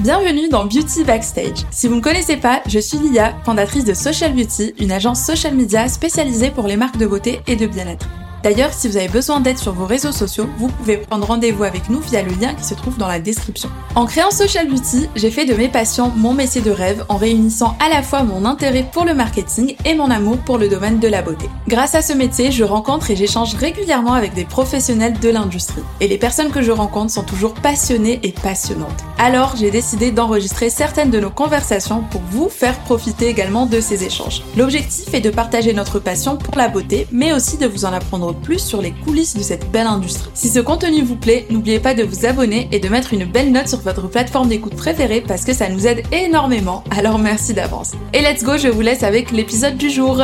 Bienvenue dans Beauty Backstage. Si vous ne me connaissez pas, je suis Lia, fondatrice de Social Beauty, une agence social media spécialisée pour les marques de beauté et de bien-être. D'ailleurs, si vous avez besoin d'aide sur vos réseaux sociaux, vous pouvez prendre rendez-vous avec nous via le lien qui se trouve dans la description. En créant Social Beauty, j'ai fait de mes passions mon métier de rêve en réunissant à la fois mon intérêt pour le marketing et mon amour pour le domaine de la beauté. Grâce à ce métier, je rencontre et j'échange régulièrement avec des professionnels de l'industrie. Et les personnes que je rencontre sont toujours passionnées et passionnantes. Alors, j'ai décidé d'enregistrer certaines de nos conversations pour vous faire profiter également de ces échanges. L'objectif est de partager notre passion pour la beauté, mais aussi de vous en apprendre plus sur les coulisses de cette belle industrie. Si ce contenu vous plaît, n'oubliez pas de vous abonner et de mettre une belle note sur votre plateforme d'écoute préférée parce que ça nous aide énormément, alors merci d'avance. Et let's go, je vous laisse avec l'épisode du jour.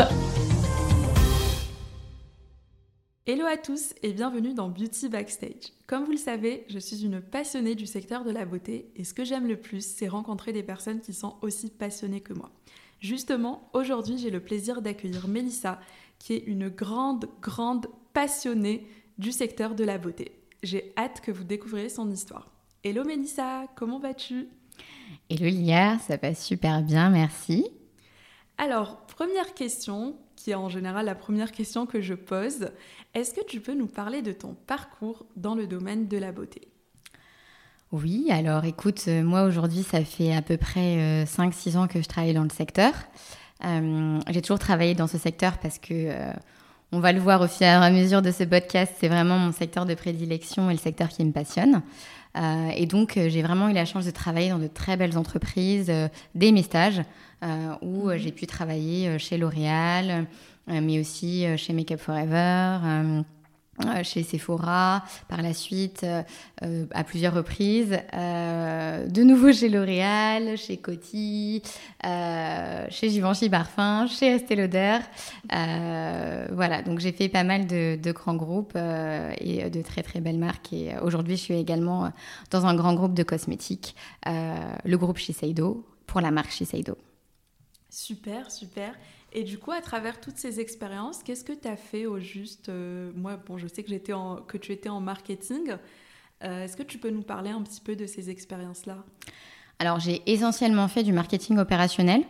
Hello à tous et bienvenue dans Beauty Backstage. Comme vous le savez, je suis une passionnée du secteur de la beauté et ce que j'aime le plus, c'est rencontrer des personnes qui sont aussi passionnées que moi. Justement, aujourd'hui, j'ai le plaisir d'accueillir Mélissa, qui est une grande, grande passionnée du secteur de la beauté. J'ai hâte que vous découvriez son histoire. Hello Mélissa, comment vas-tu? Hello Lia, ça va super bien, merci. Alors, première question, qui est en général la première question que je pose, est-ce que tu peux nous parler de ton parcours dans le domaine de la beauté? Oui, alors écoute, euh, moi aujourd'hui ça fait à peu près 5-6 euh, ans que je travaille dans le secteur. Euh, j'ai toujours travaillé dans ce secteur parce que on va le voir au fur et à mesure de ce podcast, c'est vraiment mon secteur de prédilection et le secteur qui me passionne. Euh, et donc, euh, j'ai vraiment eu la chance de travailler dans de très belles entreprises, euh, dès mes stages, où mhm. j'ai pu travailler chez L'Oréal, mais aussi chez Makeup Forever chez Sephora, par la suite euh, euh, à plusieurs reprises, de nouveau chez L'Oréal, chez Coty, chez Givenchy Parfum, chez Estée Lauder. voilà, donc j'ai fait pas mal de, de grands groupes et de très très belles marques. Et aujourd'hui, je suis également dans un grand groupe de cosmétiques, le groupe Shiseido, pour la marque Shiseido. Super, super. Et du coup, à travers toutes ces expériences, qu'est-ce que tu as fait au juste euh, Moi, bon, je sais que, j'étais en, que tu étais en marketing. Euh, est-ce que tu peux nous parler un petit peu de ces expériences-là? Alors, j'ai essentiellement fait du marketing opérationnel, mhm.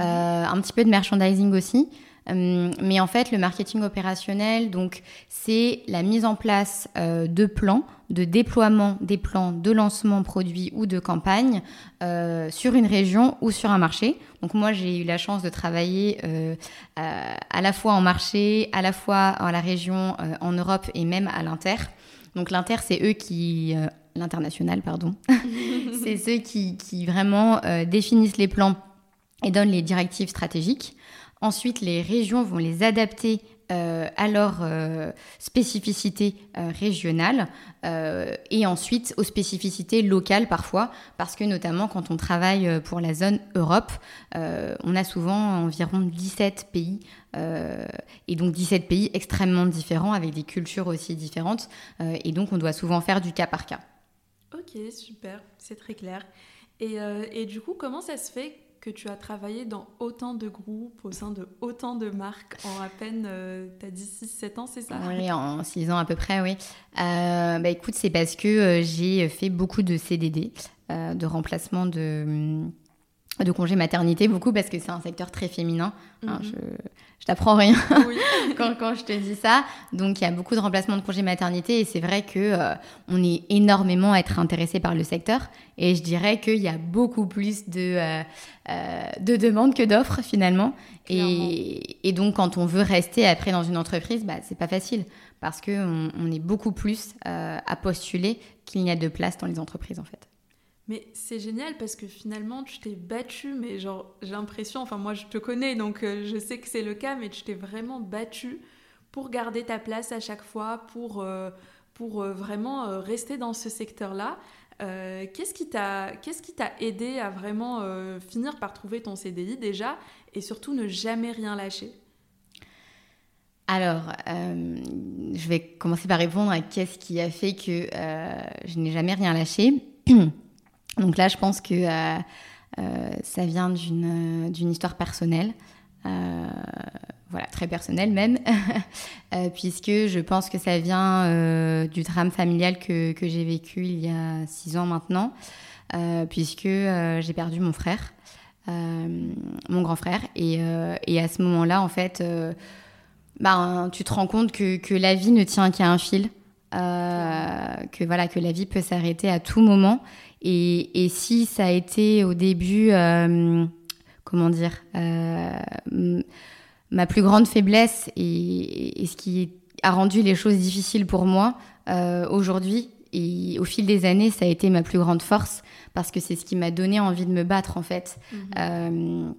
euh, un petit peu de merchandising aussi. Mais en fait, le marketing opérationnel, donc, c'est la mise en place de plans de déploiement des plans de lancement produit ou de campagne euh, sur une région ou sur un marché. Donc moi j'ai eu la chance de travailler euh, à, la fois en marché, à la fois à la région, euh, en Europe et même à l'inter. Donc l'inter c'est eux qui l'international pardon, c'est ceux qui, qui vraiment définissent les plans et donnent les directives stratégiques. Ensuite, les régions vont les adapter euh, à leurs euh, spécificités euh, régionales et ensuite aux spécificités locales parfois, parce que notamment quand on travaille pour la zone Europe, on a souvent environ 17 pays et donc 17 pays extrêmement différents avec des cultures aussi différentes et donc on doit souvent faire du cas par cas. Ok, super, c'est très clair. Et, et, du coup, comment ça se fait que tu as travaillé dans autant de groupes, au sein de autant de marques en à peine, euh, tu as dit 6-7 ans, c'est ça? Oui, en 6 ans à peu près, oui. Euh, bah, écoute, c'est parce que euh, j'ai fait beaucoup de CDD, de remplacement de de congé maternité beaucoup parce que c'est un secteur très féminin. Mhm. je, je t'apprends rien quand, quand, je te dis ça. Donc il y a beaucoup de remplacements de congé maternité et c'est vrai que euh, on est énormément à être intéressé par le secteur et je dirais qu'il y a beaucoup plus de, euh, euh, de demandes que d'offres finalement. Et, et, donc quand on veut rester après dans une entreprise, bah, c'est pas facile parce qu'on on est beaucoup plus à postuler qu'il n'y a de place dans les entreprises en fait. Mais c'est génial parce que finalement, tu t'es battu, mais genre, j'ai l'impression, enfin moi je te connais, donc euh, je sais que c'est le cas, mais tu t'es vraiment battu pour garder ta place à chaque fois, pour, euh, pour euh, vraiment rester dans ce secteur-là. qu'est-ce qui t'a t'a aidé à vraiment finir par trouver ton CDI déjà et surtout ne jamais rien lâcher? Alors, je vais commencer par répondre à qu'est-ce qui a fait que je n'ai jamais rien lâché. Donc là, je pense que euh, euh, ça vient d'une histoire personnelle. Euh, voilà, très personnelle même, puisque je pense que ça vient du drame familial que, que j'ai vécu il y a six ans maintenant. puisque j'ai perdu mon frère, mon grand frère. Et, et à ce moment-là, en fait, ben, tu te rends compte que, que la vie ne tient qu'à un fil. que voilà que la vie peut s'arrêter à tout moment et, et, si ça a été au début comment dire ma plus grande faiblesse et, et, ce qui a rendu les choses difficiles pour moi euh, aujourd'hui. Et au fil des années, ça a été ma plus grande force parce que c'est ce qui m'a donné envie de me battre en fait. Euh,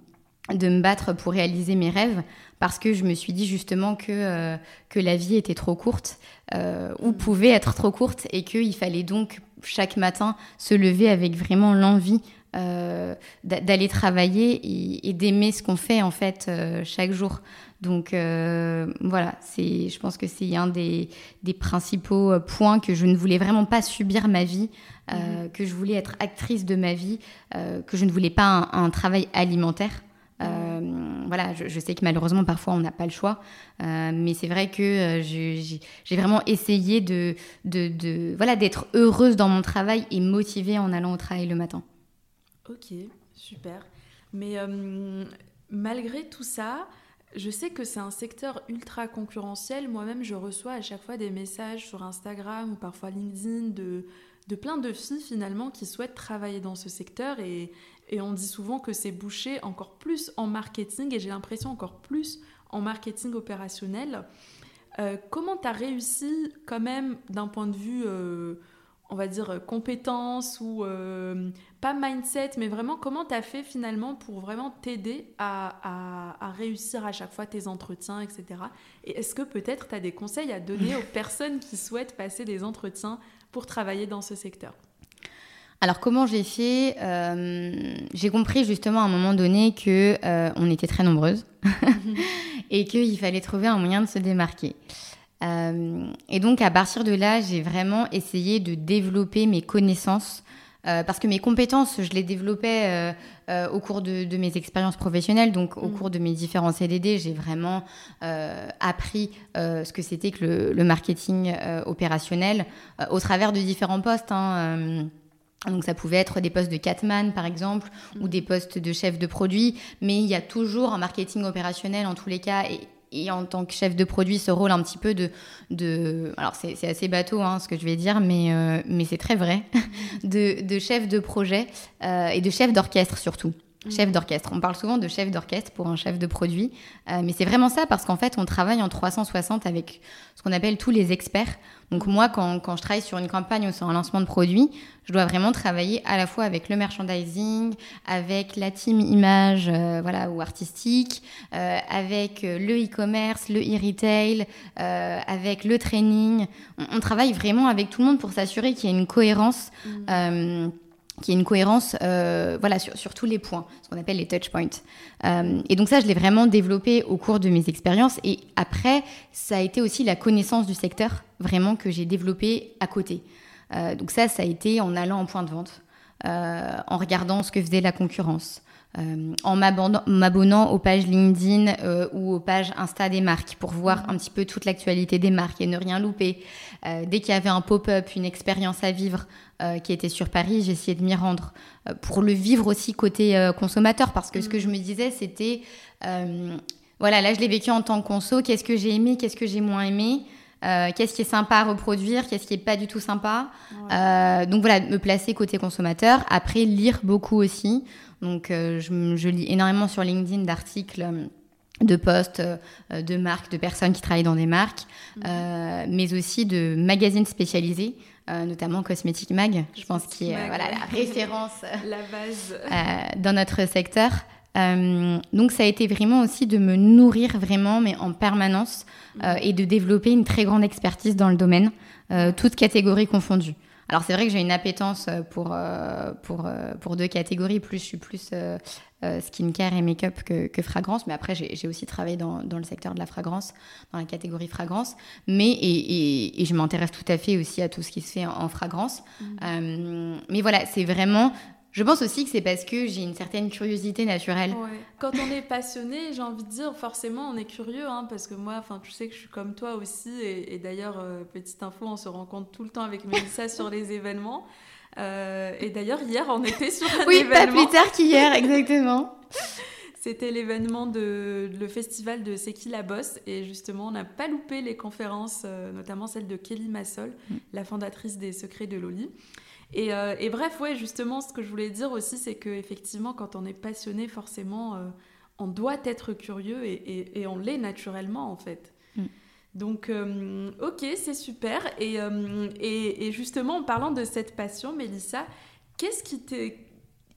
de me battre pour réaliser mes rêves parce que je me suis dit justement que, euh, que la vie était trop courte ou mhm. pouvait être trop courte et qu'il fallait donc chaque matin se lever avec vraiment l'envie euh, d'aller travailler et, d'aimer ce qu'on fait en fait euh, chaque jour. Donc euh, voilà, c'est, je pense que c'est un des, des, principaux points que je ne voulais vraiment pas subir ma vie, mhm. que je voulais être actrice de ma vie, que je ne voulais pas un, travail alimentaire. Voilà, je, sais que malheureusement parfois on n'a pas le choix, mais c'est vrai que j'ai vraiment essayé de, de, de voilà d'être heureuse dans mon travail et motivée en allant au travail le matin. Ok, super. Mais euh, malgré tout ça, je sais que c'est un secteur ultra concurrentiel. Moi-même, je reçois à chaque fois des messages sur Instagram ou parfois LinkedIn de, de plein de filles finalement qui souhaitent travailler dans ce secteur et, et on dit souvent que c'est bouché encore plus en marketing et j'ai l'impression encore plus en marketing opérationnel. Euh, comment tu as réussi quand même d'un point de vue... Euh, on va dire, compétences ou euh, pas mindset, mais vraiment comment tu as fait finalement pour vraiment t'aider à, réussir à chaque fois tes entretiens, etc. Et est-ce que peut-être tu as des conseils à donner aux personnes qui souhaitent passer des entretiens pour travailler dans ce secteur? Alors comment j'ai fait euh, J'ai compris justement à un moment donné que on était très nombreuses et qu'il fallait trouver un moyen de se démarquer. Euh, et donc à partir de là, j'ai vraiment essayé de développer mes connaissances. Euh, parce que mes compétences, je les développais euh, au cours de, mes expériences professionnelles. Donc, au mm. cours de mes différents CDD, j'ai vraiment appris ce que c'était que le, marketing opérationnel au travers de différents postes. Hein, donc ça pouvait être des postes de catman par exemple ou mm. des postes de chef de produit, mais il y a toujours un marketing opérationnel en tous les cas et et en tant que chef de produit, ce rôle un petit peu de... de alors c'est assez bateau hein, ce que je vais dire, mais, euh, mais c'est très vrai, de, de, chef de projet euh, et de chef d'orchestre surtout. Chef d'orchestre. On parle souvent de chef d'orchestre pour un chef de produit, euh, mais c'est vraiment ça parce qu'en fait, on travaille en 360 avec ce qu'on appelle tous les experts. Donc moi, quand, quand, je travaille sur une campagne ou sur un lancement de produit, je dois vraiment travailler à la fois avec le merchandising, avec la team image, euh, voilà, ou artistique, euh, avec le e-commerce, le e-retail, avec le training. On, travaille vraiment avec tout le monde pour s'assurer qu'il y a une cohérence. Mmh qui est une cohérence euh, voilà, sur, tous les points, ce qu'on appelle les touch points. Euh, et donc ça, je l'ai vraiment développé au cours de mes expériences. Et après, ça a été aussi la connaissance du secteur, vraiment, que j'ai développé à côté. Euh, donc ça, ça a été en allant en point de vente, en regardant ce que faisait la concurrence, euh, en m'abonnant aux pages LinkedIn euh, ou aux pages Insta des marques pour voir un petit peu toute l'actualité des marques et ne rien louper. Euh, dès qu'il y avait un pop-up, une expérience à vivre qui était sur Paris, j'essayais de m'y rendre pour le vivre aussi côté consommateur parce que ce que je me disais c'était voilà là je l'ai vécu en tant que conso, qu'est-ce que j'ai aimé, qu'est-ce que j'ai moins aimé? qu'est-ce qui est sympa à reproduire, qu'est-ce qui est pas du tout sympa? donc voilà, me placer côté consommateur. Après, lire beaucoup aussi. Donc, euh, je, lis énormément sur LinkedIn d'articles euh, de postes euh, de marques, de personnes qui travaillent dans des marques, mhm. mais aussi de magazines spécialisés, notamment Cosmetic Mag, je pense, qui est voilà, la référence la base. dans notre secteur. donc ça a été vraiment aussi de me nourrir vraiment, mais en permanence, mhm. et de développer une très grande expertise dans le domaine, toutes catégories confondues. Alors c'est vrai que j'ai une appétence euh, pour, euh, pour, euh, pour deux catégories. Plus je suis plus skincare et make-up que, fragrance. Mais après, j'ai aussi travaillé dans, dans, le secteur de la fragrance, dans la catégorie fragrance. Mais, et, et, je m'intéresse tout à fait aussi à tout ce qui se fait en, fragrance. Mmh. mais voilà, c'est vraiment je pense aussi que c'est parce que j'ai une certaine curiosité naturelle. Quand on est passionné, j'ai envie de dire, forcément, on est curieux, hein, parce que moi, enfin, tu sais que je suis comme toi aussi, et, d'ailleurs, euh, petite info, on se rencontre tout le temps avec Mélissa sur les événements. et d'ailleurs, hier, on était sur un oui, événement. Oui, pas plus tard qu'hier, exactement. C'était l'événement de le festival de C'est qui la bosse et justement on n'a pas loupé les conférences, euh, notamment celle de Kelly Massol, mm. la fondatrice des Secrets de Loli. Et, euh, et, bref, ouais, justement, ce que je voulais dire aussi, c'est que effectivement, quand on est passionné, forcément, euh, on doit être curieux et, et, on l'est naturellement en fait. Mm. Donc, ok, c'est super. Et, justement, en parlant de cette passion, Mélissa, qu'est-ce qui t'est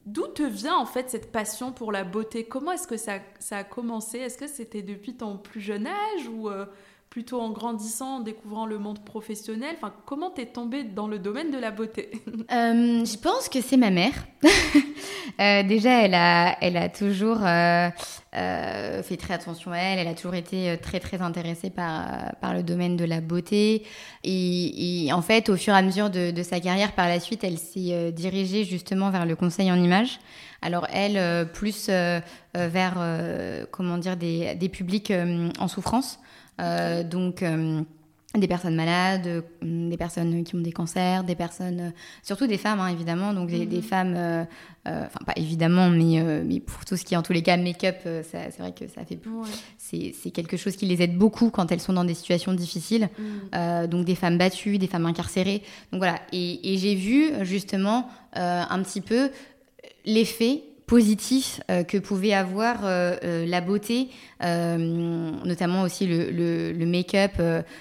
D'où te vient en fait cette passion pour la beauté? Comment est-ce que ça, ça, a commencé? Est-ce que c'était depuis ton plus jeune âge ou euh, plutôt en grandissant, en découvrant le monde professionnel Enfin, comment t'es tombée dans le domaine de la beauté? Euh, Je pense que c'est ma mère. Euh, déjà, elle a, elle a toujours fait très attention à elle. Elle a toujours été très très intéressée par, par le domaine de la beauté. Et, en fait, au fur et à mesure de, de sa carrière, par la suite, elle s'est dirigée justement vers le conseil en images. Alors elle, plus vers comment dire des, des publics en souffrance. Euh, donc euh, des personnes malades, euh, des personnes qui ont des cancers, des personnes, surtout des femmes hein, évidemment, donc des, mhm. femmes, enfin pas évidemment, mais, mais pour tout ce qui est en tous les cas make-up, c'est vrai que ça fait, c'est quelque chose qui les aide beaucoup quand elles sont dans des situations difficiles, mhm. donc des femmes battues, des femmes incarcérées, donc voilà, et, et j'ai vu justement un petit peu l'effet positif euh, que pouvait avoir euh, euh, la beauté, notamment aussi le, le, make-up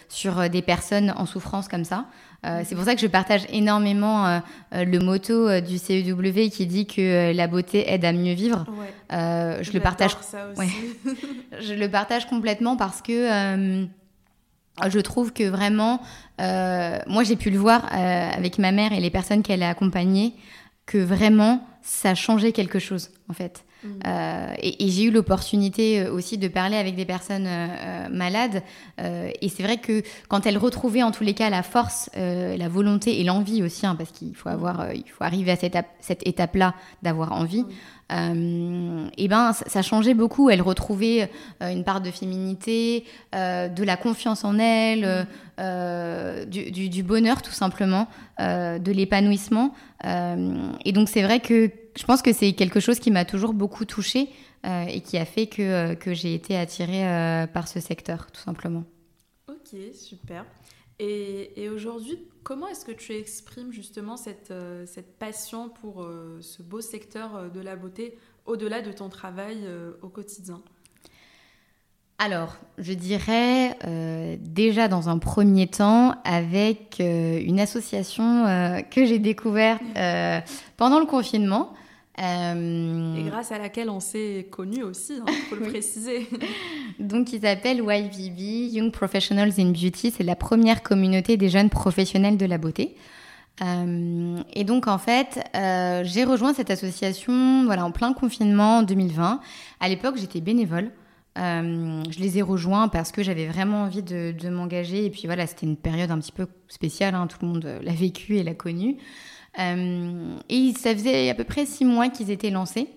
sur des personnes en souffrance comme ça. c'est pour ça que je partage énormément le motto du CEW qui dit que la beauté aide à mieux vivre. je le partage. je le partage complètement parce que je trouve que vraiment, moi j'ai pu le voir avec ma mère et les personnes qu'elle a accompagnées que vraiment ça changé quelque chose en fait. Mm. Euh, et, j'ai eu l'opportunité euh, aussi de parler avec des personnes euh, malades. et c'est vrai que quand elles retrouvaient en tous les cas la force, la volonté et l'envie aussi, hein, parce qu'il faut avoir, il faut arriver à cette, cette étape-là d'avoir envie. et ben ça, changeait beaucoup. Elles retrouvaient une part de féminité, de la confiance en elles, mm. du, du, bonheur tout simplement, de l'épanouissement. et donc c'est vrai que je pense que c'est quelque chose qui m'a toujours beaucoup touchée euh, et qui a fait que, euh, que j'ai été attirée euh, par ce secteur, tout simplement. Ok, super. Et, et aujourd'hui, comment est-ce que tu exprimes justement cette, cette passion pour ce beau secteur de la beauté au-delà de ton travail au quotidien? Alors, je dirais déjà dans un premier temps avec une association que j'ai découverte pendant le confinement. Euh, Et grâce à laquelle on s'est connus aussi, il hein, faut le préciser. Donc, ils s'appellent YVB, Young Professionals in Beauty. C'est la première communauté des jeunes professionnels de la beauté. Euh, et donc, en fait, euh, j'ai rejoint cette association voilà, en plein confinement en 2020. À l'époque, j'étais bénévole. je les ai rejoints parce que j'avais vraiment envie de, m'engager. Et puis voilà, c'était une période un petit peu spéciale. Hein. tout le monde l'a vécu et l'a connue. Euh, et ça faisait à peu près six mois qu'ils étaient lancés.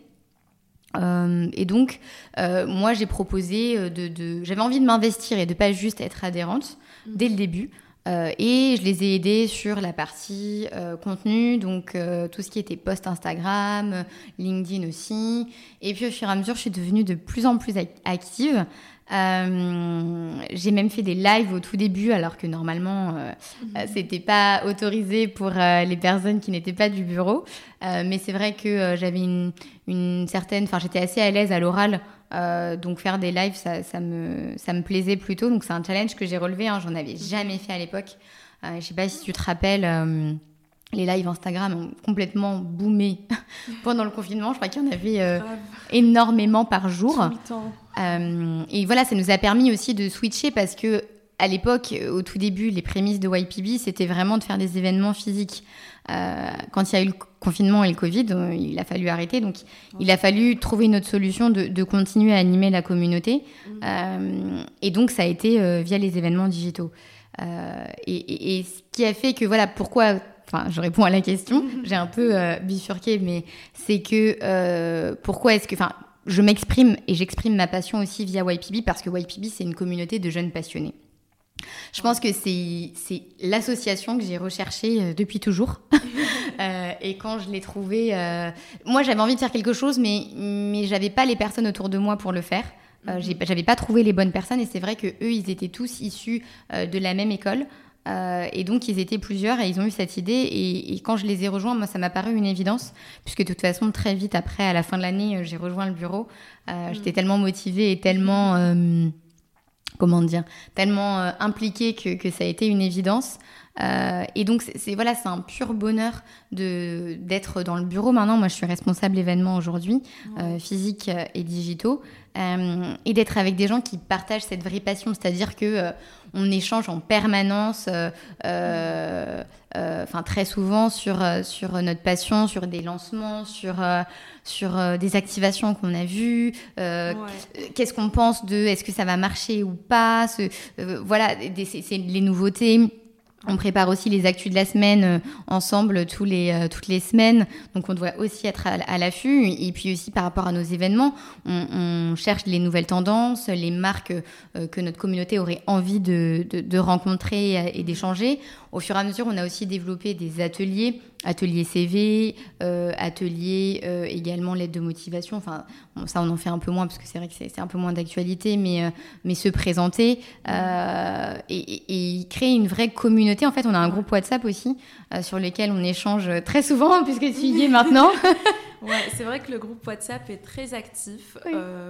Euh, et donc, euh, moi, j'ai proposé de, j'avais envie de m'investir et de pas juste être adhérente mmh. dès le début. et je les ai aidés sur la partie contenu, donc tout ce qui était post Instagram, LinkedIn aussi. Et puis au fur et à mesure, je suis devenue de plus en plus active. Euh, j'ai même fait des lives au tout début, alors que normalement, euh, mhm. euh, c'était pas autorisé pour les personnes qui n'étaient pas du bureau. mais c'est vrai que j'avais une, une, certaine, enfin, j'étais assez à l'aise à l'oral. donc faire des lives, ça, ça, me, ça me plaisait plutôt. Donc c'est un challenge que j'ai relevé. Hein, J'en avais jamais fait à l'époque. je sais pas si tu te rappelles les lives Instagram ont complètement boomé pendant le confinement. Je crois qu'il y en avait euh, énormément par jour. Euh, et voilà, ça nous a permis aussi de switcher parce que à l'époque, au tout début, les prémices de YPB, c'était vraiment de faire des événements physiques. Euh, quand il y a eu le confinement et le Covid, il a fallu arrêter. Donc, il a fallu trouver une autre solution de, continuer à animer la communauté. Mm. et donc, ça a été via les événements digitaux. Et, et, ce qui a fait que, voilà, pourquoi enfin, je réponds à la question, j'ai un peu euh, bifurqué, mais c'est que euh, pourquoi est-ce que, enfin, je m'exprime et j'exprime ma passion aussi via YPB parce que YPB, c'est une communauté de jeunes passionnés. Je pense que c'est l'association que j'ai recherchée euh, depuis toujours. et quand je l'ai trouvé, moi j'avais envie de faire quelque chose, mais, mais j'avais pas les personnes autour de moi pour le faire. Euh, j'avais pas trouvé les bonnes personnes et c'est vrai que eux ils étaient tous issus de la même école euh, et donc, ils étaient plusieurs et ils ont eu cette idée. Et, quand je les ai rejoints, moi, ça m'a paru une évidence, puisque de toute façon, très vite après, à la fin de l'année, euh, j'ai rejoint le bureau. Euh, mm. J'étais tellement motivée et tellement, comment dire, tellement impliquée que, que, ça a été une évidence. Et donc, c'est voilà, c'est un pur bonheur de d'être dans le bureau maintenant. Moi, je suis responsable événements aujourd'hui, physiques et digitaux, et d'être avec des gens qui partagent cette vraie passion, c'est-à-dire que on échange en permanence, euh, euh, euh, enfin très souvent sur, sur notre passion, sur des lancements, sur, sur des activations qu'on a vues, qu'est-ce qu'on pense de est-ce que ça va marcher ou pas, voilà, c'est les nouveautés. On prépare aussi les actus de la semaine euh, ensemble tous les, euh, toutes les semaines, donc on doit aussi être à, l'affût. Et puis aussi par rapport à nos événements, on, cherche les nouvelles tendances, les marques euh, que notre communauté aurait envie de, de rencontrer et d'échanger. Au fur et à mesure, on a aussi développé des ateliers atelier CV, euh, atelier euh, également l'aide de motivation. Enfin, ça, on en fait un peu moins parce que c'est vrai que c'est un peu moins d'actualité, mais, euh, mais se présenter et, créer une vraie communauté. En fait, on a un groupe WhatsApp aussi sur lequel on échange très souvent, puisque tu y es maintenant. ouais, c'est vrai que le groupe WhatsApp est très actif.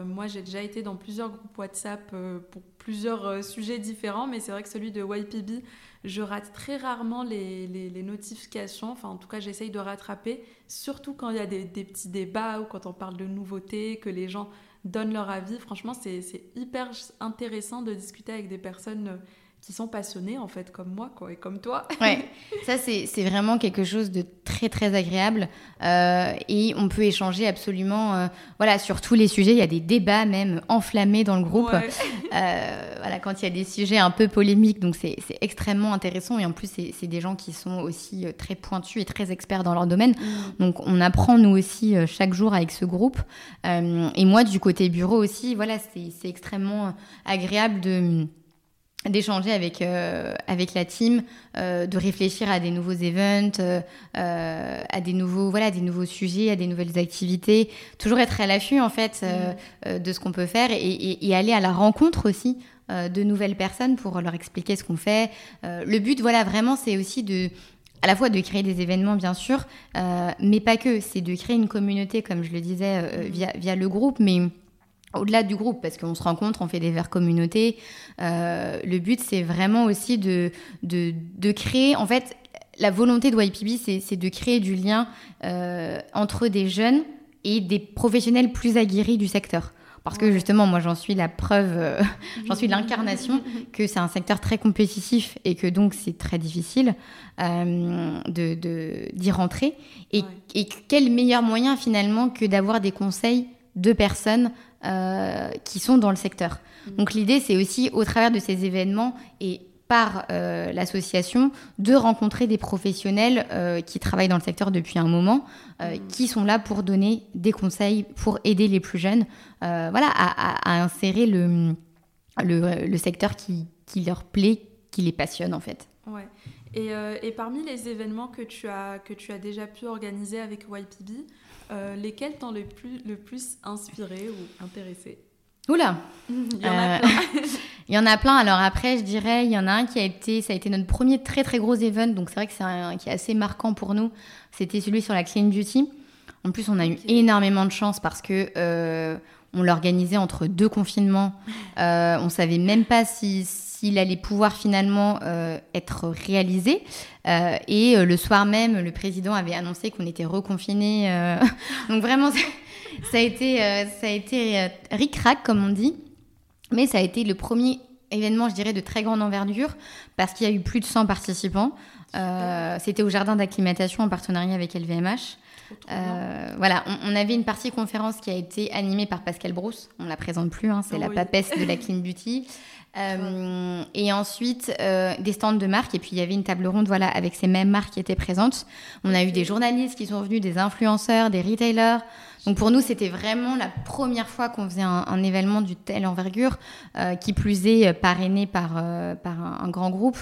moi, j'ai déjà été dans plusieurs groupes WhatsApp pour plusieurs sujets différents, mais c'est vrai que celui de YPB, je rate très rarement les, notifications. Enfin, en tout cas, j'essaye de rattraper, surtout quand il y a des, des, petits débats ou quand on parle de nouveautés, que les gens donnent leur avis. Franchement, c'est hyper intéressant de discuter avec des personnes qui sont passionnés en fait comme moi quoi et comme toi. Ouais, ça c'est vraiment quelque chose de très très agréable euh, et on peut échanger absolument euh, voilà sur tous les sujets. Il y a des débats même enflammés dans le groupe. Euh, voilà quand il y a des sujets un peu polémiques donc c'est extrêmement intéressant et en plus c'est des gens qui sont aussi très pointus et très experts dans leur domaine. Mm. Donc on apprend nous aussi chaque jour avec ce groupe et moi du côté bureau aussi voilà c'est extrêmement agréable de d'échanger avec, euh, avec la team, euh, de réfléchir à des nouveaux events, euh, à des nouveaux, voilà, des nouveaux sujets, à des nouvelles activités. Toujours être à l'affût, en fait, mm. de ce qu'on peut faire et, et, aller à la rencontre aussi de nouvelles personnes pour leur expliquer ce qu'on fait. le but, voilà, vraiment, c'est aussi de à la fois de créer des événements, bien sûr, mais pas que. C'est de créer une communauté, comme je le disais, via, via le groupe, mais au-delà du groupe, parce qu'on se rencontre, on fait des verres communautés. Euh, le but, c'est vraiment aussi de, de, créer, en fait, la volonté de YPB, c'est de créer du lien euh, entre des jeunes et des professionnels plus aguerris du secteur. Parce que justement, moi, j'en suis la preuve, euh, j'en suis l'incarnation que c'est un secteur très compétitif et que donc c'est très difficile d'y de, rentrer. Et, et quel meilleur moyen finalement que d'avoir des conseils de personnes euh, qui sont dans le secteur. Mm. Donc l'idée, c'est aussi au travers de ces événements et par euh, l'association de rencontrer des professionnels euh, qui travaillent dans le secteur depuis un moment, mm. qui sont là pour donner des conseils, pour aider les plus jeunes voilà, à, insérer le, le, secteur qui, qui, leur plaît, qui les passionne en fait. Ouais. Et, et, parmi les événements que tu as, que tu as déjà pu organiser avec YPB, euh, lesquels t'ont le plus, le plus inspiré ou intéressé? Oula Il y en a euh, plein. il y en a plein. Alors après, je dirais, il y en a un qui a été, ça a été notre premier très très gros event, donc c'est vrai que c'est un qui est assez marquant pour nous. C'était celui sur la clean beauty. En plus, on a eu énormément de chance parce que euh, on l'organisait entre deux confinements. Euh, on savait même pas si s'il allait pouvoir finalement euh, être réalisé. Euh, et euh, le soir même, le président avait annoncé qu'on était reconfiné. donc vraiment, ça a été, ça a été ric-rac, comme on dit. Mais ça a été le premier événement, je dirais, de très grande envergure parce qu'il y a eu plus de 100 participants. C'était au jardin d'acclimatation en partenariat avec LVMH. voilà, on, avait une partie conférence qui a été animée par Pascal Brousse. On la présente plus, hein, c'est la papesse de la clean beauty. Euh, et ensuite, euh, des stands de marques. Et puis, il y avait une table ronde voilà, avec ces mêmes marques qui étaient présentes. On a eu des journalistes qui sont venus, des influenceurs, des retailers. Donc, pour nous, c'était vraiment la première fois qu'on faisait un, événement du telle envergure, euh, qui plus est parrainé par, par un, grand groupe.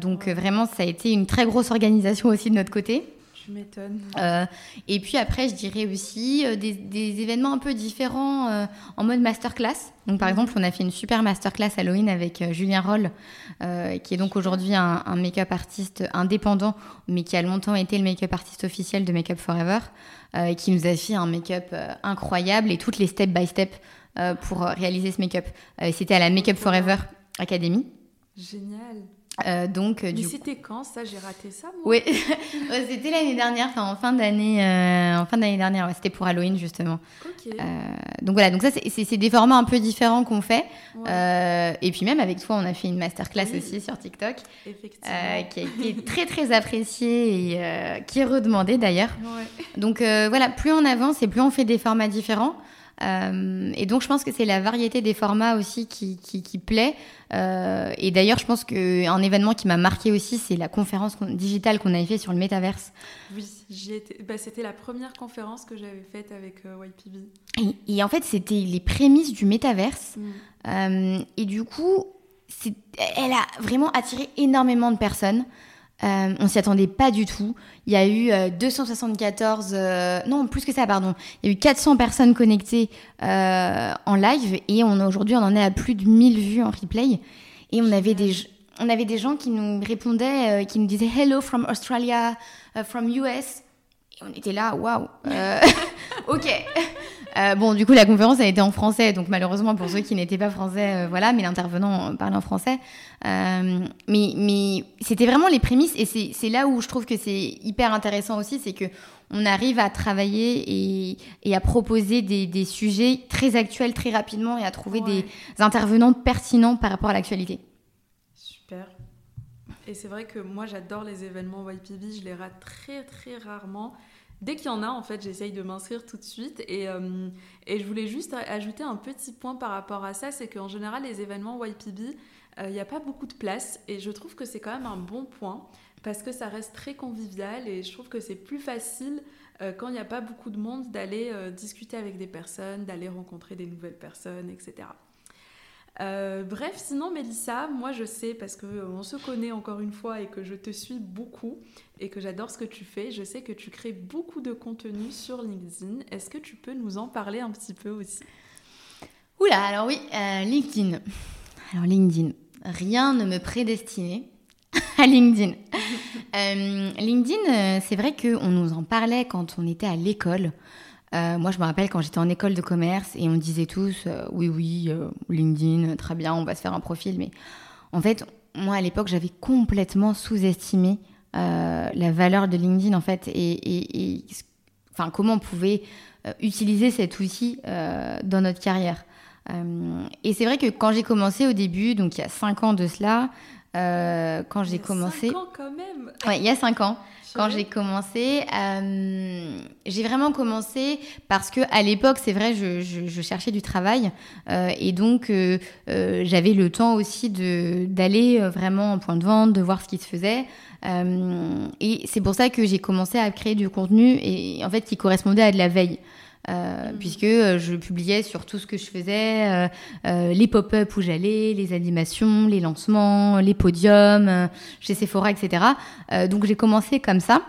donc, vraiment, ça a été une très grosse organisation aussi de notre côté. Je Tu m'étonnes. et puis après, je dirais aussi des, des, événements un peu différents en mode masterclass. Donc par mhm. exemple, on a fait une super masterclass Halloween avec Julien Roll, qui est donc aujourd'hui un, un make-up artiste indépendant, mais qui a longtemps été le make-up artiste officiel de Make Up Forever, qui nous a fait un make-up incroyable et toutes les step by step euh, pour réaliser ce make-up. Euh, c'était à la Make Up Forever Academy. Génial. Euh, donc, Mais c'était quand ça J'ai raté ça moi Oui, c'était l'année dernière, enfin en fin d'année, en fin d'année dernière. c'était pour Halloween justement. donc voilà, donc ça c'est des formats un peu différents qu'on fait. et puis même avec toi, on a fait une masterclass aussi sur TikTok, qui a été très très appréciée et qui est redemandée d'ailleurs. Donc voilà, plus on avance et plus on fait des formats différents. Euh, et donc, je pense que c'est la variété des formats aussi qui, qui, plaît. Euh, et d'ailleurs, je pense qu'un événement qui m'a marqué aussi, c'est la conférence digitale qu'on avait fait sur le métaverse. Oui, bah, c'était la première conférence que j'avais faite avec euh, YPB. Et, en fait, c'était les prémices du métaverse. Mm. et du coup, elle a vraiment attiré énormément de personnes. Euh, on s'y attendait pas du tout. Il y a eu 274, euh, euh, non plus que ça, pardon. Il y a eu 400 personnes connectées en live et on aujourd'hui on en est à plus de 1000 vues en replay. Et on avait des on avait des gens qui nous répondaient, qui nous disaient Hello from Australia, from US. Et on était là, waouh. ok. Euh, bon, du coup, la conférence a été en français, donc malheureusement pour ceux qui n'étaient pas français, euh, voilà, mais l'intervenant parlait en français. Euh, mais mais c'était vraiment les prémices, et c'est là où je trouve que c'est hyper intéressant aussi, c'est que on arrive à travailler et, et à proposer des, des, sujets très actuels très rapidement et à trouver des intervenants pertinents par rapport à l'actualité. Super. Et c'est vrai que moi j'adore les événements YPB, je les rate très très rarement. Dès qu'il y en a, en fait, j'essaye de m'inscrire tout de suite. Et, euh, je voulais juste ajouter un petit point par rapport à ça, c'est qu'en général, les événements YPB, euh, il n'y a pas beaucoup de place. Et je trouve que c'est quand même un bon point, parce que ça reste très convivial. Et je trouve que c'est plus facile, euh, quand il n'y a pas beaucoup de monde, d'aller discuter avec des personnes, d'aller rencontrer des nouvelles personnes, etc. Euh, bref, sinon, Mélissa, moi je sais, parce qu'on se connaît encore une fois et que je te suis beaucoup et que j'adore ce que tu fais, je sais que tu crées beaucoup de contenu sur LinkedIn. Est-ce que tu peux nous en parler un petit peu aussi? Oula, alors oui, euh, LinkedIn. Alors LinkedIn, rien ne me prédestinait à LinkedIn. Euh, LinkedIn, c'est vrai qu'on nous en parlait quand on était à l'école. Euh, moi, je me rappelle quand j'étais en école de commerce et on disait tous euh, oui, oui, euh, LinkedIn, très bien, on va se faire un profil. Mais en fait, moi, à l'époque, j'avais complètement sous-estimé la valeur de LinkedIn, en fait, et, et, enfin, comment on pouvait utiliser cet outil dans notre carrière. et c'est vrai que quand j'ai commencé au début, donc il y a cinq ans de cela, quand j'ai commencé. Cinq ans quand même. Ouais, il y a cinq ans quand j'ai commencé. Euh, j'ai vraiment commencé parce que à l'époque, c'est vrai, je, je, cherchais du travail euh, et donc euh, j'avais le temps aussi de d'aller vraiment en point de vente, de voir ce qui se faisait. et c'est pour ça que j'ai commencé à créer du contenu et en fait qui correspondait à de la veille. Euh, mm. puisque euh, je publiais sur tout ce que je faisais, euh, les pop-up où j'allais, les animations, les lancements, les podiums chez Sephora, etc. donc j'ai commencé comme ça.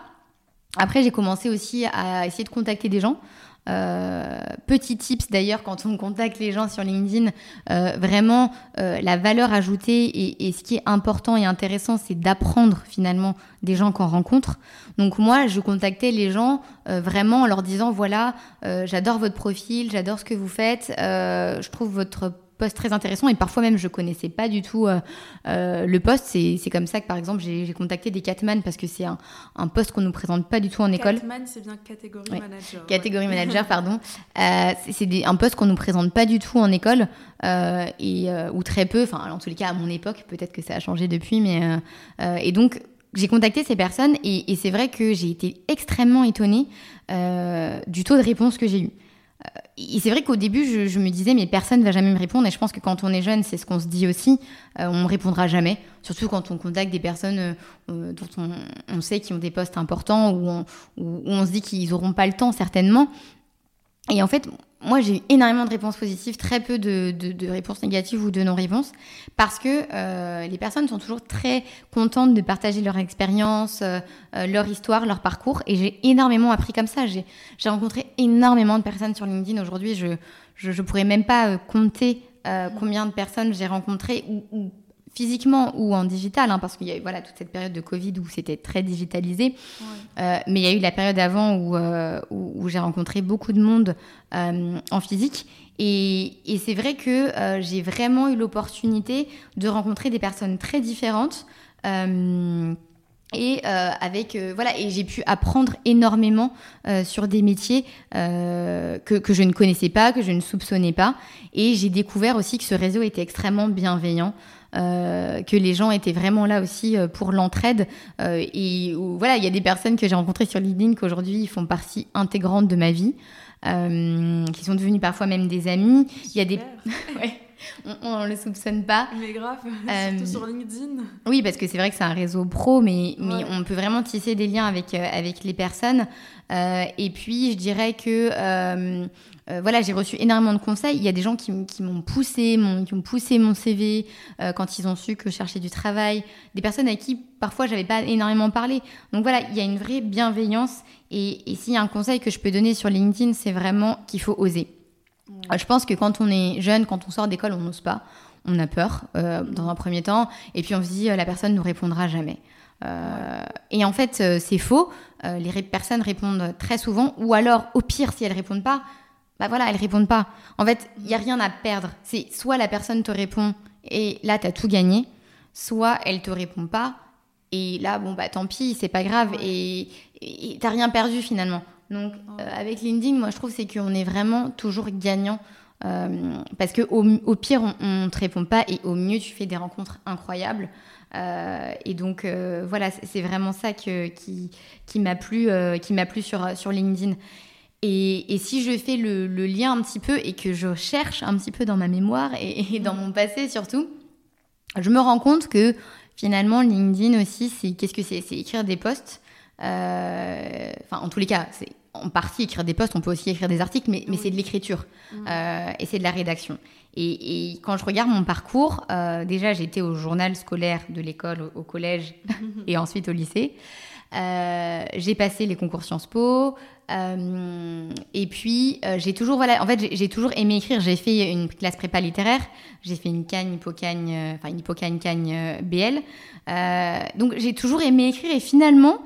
Après, j'ai commencé aussi à essayer de contacter des gens. Euh, petit tips d'ailleurs quand on contacte les gens sur LinkedIn, euh, vraiment euh, la valeur ajoutée et, et, ce qui est important et intéressant, c'est d'apprendre finalement des gens qu'on rencontre. Donc moi, je contactais les gens vraiment en leur disant voilà, j'adore votre profil, j'adore ce que vous faites, je trouve votre poste très intéressant et parfois même je connaissais pas du tout euh, euh, le poste. C'est comme ça que par exemple j'ai contacté des Catman parce que c'est un, un, poste qu'on nous présente pas du tout en école. Catman c'est bien catégorie manager. Catégorie manager pardon. Euh, c'est un poste qu'on nous présente pas du tout en école et ou très peu. Enfin en tous les cas à mon époque peut-être que ça a changé depuis mais et donc j'ai contacté ces personnes et, et c'est vrai que j'ai été extrêmement étonnée du taux de réponse que j'ai eu. Euh, et c'est vrai qu'au début, je, me disais, mais personne ne va jamais me répondre. Et je pense que quand on est jeune, c'est ce qu'on se dit aussi. Euh, on ne répondra jamais. Surtout quand on contacte des personnes euh, dont on, sait qu'ils ont des postes importants ou on, on se dit qu'ils n'auront pas le temps, certainement. Et en fait, moi, j'ai eu énormément de réponses positives, très peu de, de, réponses négatives ou de non-réponses, parce que euh, les personnes sont toujours très contentes de partager leur expérience, euh, euh, leur histoire, leur parcours. Et j'ai énormément appris comme ça. J'ai rencontré énormément de personnes sur LinkedIn. Aujourd'hui, je ne pourrais même pas compter combien de personnes j'ai rencontrées ou, ou physiquement ou en digital, hein, parce qu'il y a eu voilà, toute cette période de Covid où c'était très digitalisé. Euh, mais il y a eu la période avant où, euh, où, j'ai rencontré beaucoup de monde euh, en physique. Et, et c'est vrai que j'ai vraiment eu l'opportunité de rencontrer des personnes très différentes. et avec voilà et j'ai pu apprendre énormément sur des métiers que, que, je ne connaissais pas que je ne soupçonnais pas et j'ai découvert aussi que ce réseau était extrêmement bienveillant euh, que les gens étaient vraiment là aussi euh, pour l'entraide. Euh, et voilà, il y a des personnes que j'ai rencontrées sur LinkedIn qu'aujourd'hui font partie intégrante de ma vie, qui sont devenues parfois même des amis. Il y a des. on, ne le soupçonne pas. Mais grave, surtout sur LinkedIn. Oui, parce que c'est vrai que c'est un réseau pro, mais, mais on peut vraiment tisser des liens avec, avec les personnes. Et puis, je dirais que euh, voilà, j'ai reçu énormément de conseils. Il y a des gens qui, m'ont poussé, qui ont poussé mon CV euh, quand ils ont su que je cherchais du travail. Des personnes à qui parfois j'avais pas énormément parlé. Donc voilà, il y a une vraie bienveillance. Et, s'il y a un conseil que je peux donner sur LinkedIn, c'est vraiment qu'il faut oser. Euh, je pense que quand on est jeune, quand on sort d'école, on n'ose pas. On a peur dans un premier temps. Et puis on se dit, la personne ne nous répondra jamais. Et en fait, c'est faux. les personnes répondent très souvent. Ou alors, au pire, si elles répondent pas, bah voilà, elles répondent pas. En fait, il y a rien à perdre. C'est soit la personne te répond et là tu as tout gagné, soit elle te répond pas et là bon bah tant pis, c'est pas grave et t'as rien perdu finalement. Donc euh, avec LinkedIn, moi je trouve c'est qu'on est vraiment toujours gagnant euh, parce que au, pire on, te répond pas et au mieux tu fais des rencontres incroyables. Euh, et donc voilà, c'est vraiment ça que, qui, qui m'a plu, qui m'a plu sur, sur LinkedIn. Et, si je fais le, lien un petit peu et que je cherche un petit peu dans ma mémoire et, dans mon passé surtout, je me rends compte que finalement LinkedIn aussi, c'est qu'est-ce que c'est? C'est écrire des posts. Euh, enfin, en tous les cas, c'est en partie écrire des posts. On peut aussi écrire des articles, mais, c'est de l'écriture euh, et c'est de la rédaction. Et, quand je regarde mon parcours, euh, déjà j'étais au journal scolaire de l'école, au, collège et ensuite au lycée. j'ai passé les concours Sciences Po, euh, et puis, euh, j'ai toujours, voilà, en fait, j'ai toujours aimé écrire. J'ai fait une classe prépa littéraire, j'ai fait une cagne, hippocagne, euh, enfin une hippocagne, cagne BL. donc, j'ai toujours aimé écrire et finalement,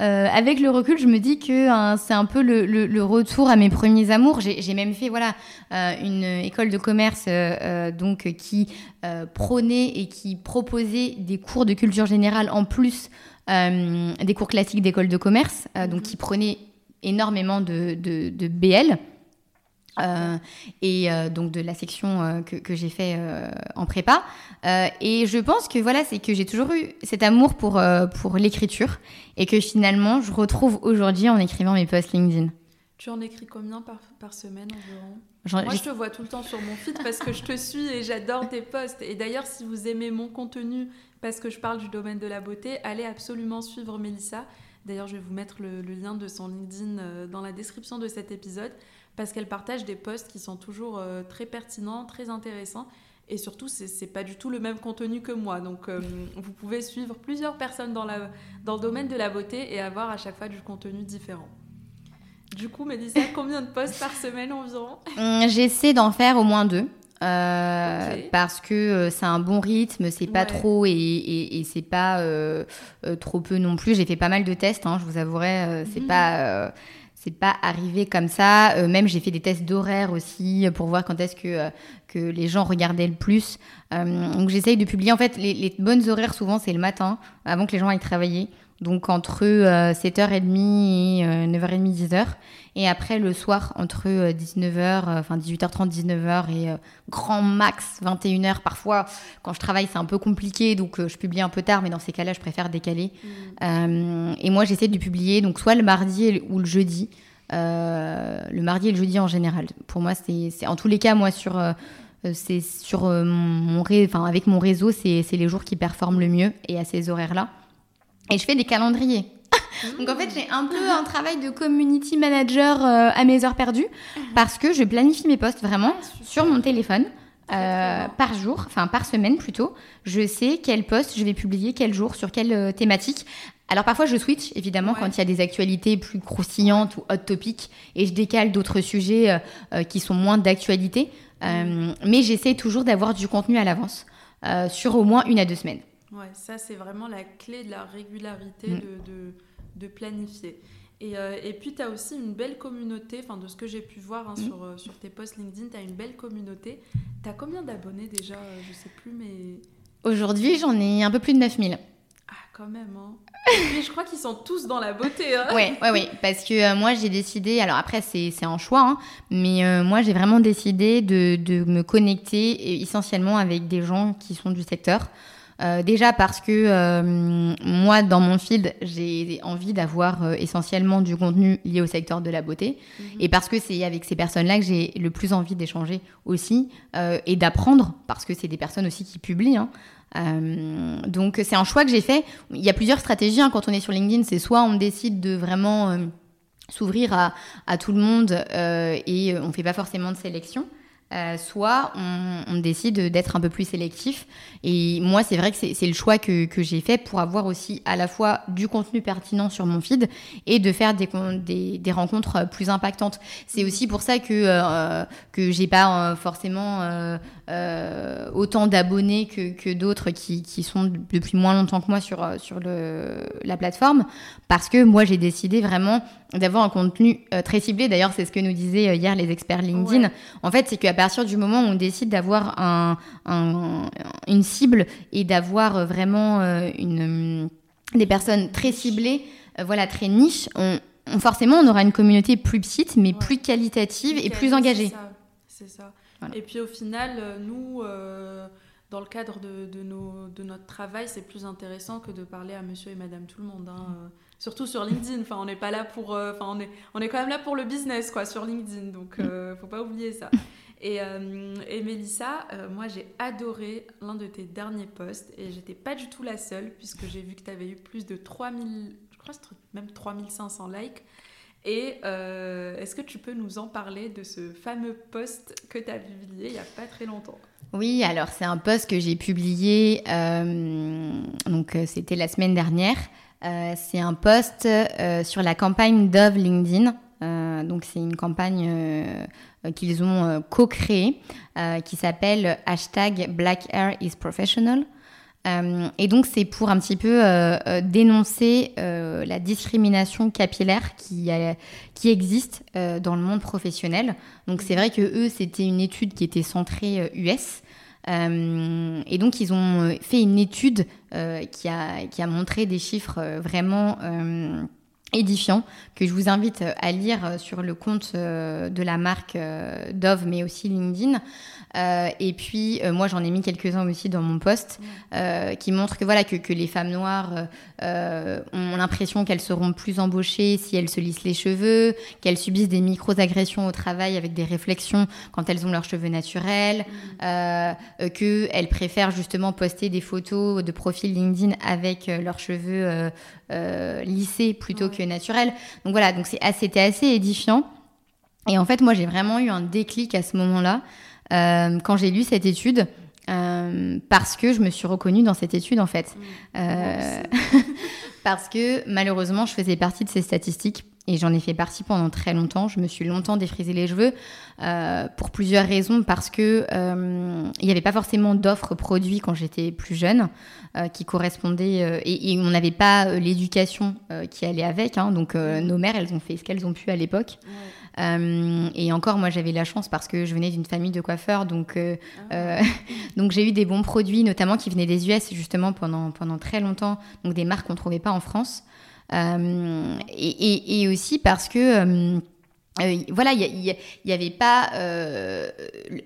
avec le recul, je me dis que hein, c'est un peu le, le, retour à mes premiers amours. J'ai même fait voilà une école de commerce donc qui prônait et qui proposait des cours de culture générale en plus des cours classiques d'école de commerce, donc qui prenait énormément de, de, BL. Euh, et euh, donc de la section euh, que, que j'ai fait en prépa. et je pense que voilà, c'est que j'ai toujours eu cet amour pour, pour l'écriture et que finalement je retrouve aujourd'hui en écrivant mes posts LinkedIn. Tu en écris combien par, par semaine environ? Moi, je te vois tout le temps sur mon feed parce que je te suis et j'adore tes posts. Et d'ailleurs, si vous aimez mon contenu parce que je parle du domaine de la beauté, allez absolument suivre Mélissa. D'ailleurs, je vais vous mettre le, lien de son LinkedIn dans la description de cet épisode parce qu'elle partage des posts qui sont toujours euh, très pertinents, très intéressants. Et surtout, c'est pas du tout le même contenu que moi. Donc, euh, vous pouvez suivre plusieurs personnes dans, la, dans le domaine de la beauté et avoir à chaque fois du contenu différent. Du coup, Mélissa, combien de posts par semaine environ? Hum, J'essaie d'en faire au moins deux. Euh, parce que euh, c'est un bon rythme, c'est pas trop et, et, c'est pas euh, trop peu non plus. J'ai fait pas mal de tests, hein, je vous avouerai, c'est mhm. pas c'est pas arrivé comme ça. même j'ai fait des tests d'horaire aussi pour voir quand est-ce que que les gens regardaient le plus. donc j'essaye de publier. En fait, les, les bonnes horaires souvent c'est le matin, avant que les gens aillent travailler. Donc entre 7h30 et 9h30, 10h. Et après, le soir, entre 19h, euh, euh, enfin 18h30, 19h et euh, grand max 21h. Parfois, quand je travaille, c'est un peu compliqué, donc je publie un peu tard, mais dans ces cas-là, je préfère décaler. Mm. et moi, j'essaie de publier donc soit le mardi ou le jeudi. le mardi et le jeudi en général. Pour moi, c'est en tous les cas, moi, sur c'est sur mon enfin avec mon réseau, c'est les jours qui performent le mieux et à ces horaires-là. Et je fais des calendriers. Donc en fait, j'ai un peu un travail de community manager euh, à mes heures perdues parce que je planifie mes posts vraiment sur mon téléphone. Euh, par jour, enfin par semaine plutôt, je sais quel post je vais publier quel jour, sur quelle euh, thématique. Alors parfois je switch évidemment quand il y a des actualités plus croustillantes ou hot topic et je décale d'autres sujets qui sont moins d'actualité. mais j'essaie toujours d'avoir du contenu à l'avance sur au moins une à deux semaines. Ouais, ça c'est vraiment la clé de la régularité mm. de, de, planifier. Et, euh, et, puis, tu as aussi une belle communauté, enfin de ce que j'ai pu voir hein, mm. sur, euh, sur tes posts LinkedIn, tu as une belle communauté. Tu as combien d'abonnés déjà? Euh, Je sais plus, mais... Aujourd'hui, j'en ai un peu plus de 9000. Ah, quand même, hein. mais je crois qu'ils sont tous dans la beauté. Hein. Oui, ouais, ouais, parce que moi j'ai décidé, alors après c'est un choix, hein, mais moi j'ai vraiment décidé de, de, me connecter essentiellement avec des gens qui sont du secteur. Euh, déjà parce que euh, moi, dans mon field, j'ai envie d'avoir euh, essentiellement du contenu lié au secteur de la beauté. Mhm. Et parce que c'est avec ces personnes-là que j'ai le plus envie d'échanger aussi et d'apprendre, parce que c'est des personnes aussi qui publient. Hein. donc c'est un choix que j'ai fait. Il y a plusieurs stratégies hein, quand on est sur LinkedIn. C'est soit on décide de vraiment s'ouvrir à, à, tout le monde et on ne fait pas forcément de sélection. Euh, soit on, décide d'être un peu plus sélectif. Et moi, c'est vrai que c'est le choix que, que j'ai fait pour avoir aussi à la fois du contenu pertinent sur mon feed et de faire des, des, des rencontres plus impactantes. C'est aussi pour ça que, euh, que j'ai pas euh, forcément euh, autant d'abonnés que, que d'autres qui, qui, sont depuis moins longtemps que moi sur, sur le, la plateforme. Parce que moi, j'ai décidé vraiment d'avoir un contenu très ciblé. D'ailleurs, c'est ce que nous disaient hier les experts LinkedIn. En fait, c'est qu'à partir du moment où on décide d'avoir un, une cible et d'avoir vraiment euh, une, des personnes très ciblées, euh, voilà, très niche, on, forcément on aura une communauté plus petite, mais plus qualitative et plus engagée. C'est ça. Et puis au final, euh, nous, dans le cadre de, de, nos, de notre travail, c'est plus intéressant que de parler à monsieur et madame tout le monde. Hein. Surtout sur LinkedIn. Enfin, on n'est pas là pour. Enfin, on est, on est quand même là pour le business, quoi, sur LinkedIn. Donc, ne faut pas oublier ça. Et, euh, et Mélissa, euh, moi j'ai adoré l'un de tes derniers posts et j'étais pas du tout la seule puisque j'ai vu que tu avais eu plus de 3000, je crois même 3500 likes. Et euh, est-ce que tu peux nous en parler de ce fameux post que tu as publié il n'y a pas très longtemps? Oui, alors c'est un post que j'ai publié, donc c'était la semaine dernière. c'est un post sur la campagne Dove LinkedIn. donc c'est une campagne euh, qu'ils ont euh, co-créé, euh, qui s'appelle hashtag Black Hair is Professional. Et donc c'est pour un petit peu dénoncer la discrimination capillaire qui, qui existe dans le monde professionnel. Donc c'est vrai que eux c'était une étude qui était centrée US. et donc ils ont fait une étude qui, a, qui a montré des chiffres vraiment édifiant que je vous invite à lire sur le compte euh, de la marque euh, Dove mais aussi LinkedIn euh, et puis moi j'en ai mis quelques-uns aussi dans mon post qui montrent que voilà que, que les femmes noires ont l'impression qu'elles seront plus embauchées si elles se lissent les cheveux qu'elles subissent des micro-agressions au travail avec des réflexions quand elles ont leurs cheveux naturels mmh. qu'elles préfèrent justement poster des photos de profil LinkedIn avec leurs cheveux lissés plutôt que naturel. Donc voilà, donc c'est c'était assez édifiant. Et en fait, moi, j'ai vraiment eu un déclic à ce moment-là euh, quand j'ai lu cette étude. Euh, parce que je me suis reconnue dans cette étude en fait. Mmh. Euh, parce que malheureusement, je faisais partie de ces statistiques et j'en ai fait partie pendant très longtemps. Je me suis longtemps défrisé les cheveux pour plusieurs raisons. Parce que il n'y avait pas forcément d'offres produits quand j'étais plus jeune. Euh, qui correspondaient euh, et, on n'avait pas euh, l'éducation qui allait avec. Hein, donc nos mères, elles ont fait ce qu'elles ont pu à l'époque. et encore, moi, j'avais la chance parce que je venais d'une famille de coiffeurs, donc ah. donc j'ai eu des bons produits, notamment qui venaient des US justement pendant pendant très longtemps, donc des marques qu'on trouvait pas en France. Et, et, aussi parce que euh, voilà, il n'y avait pas euh,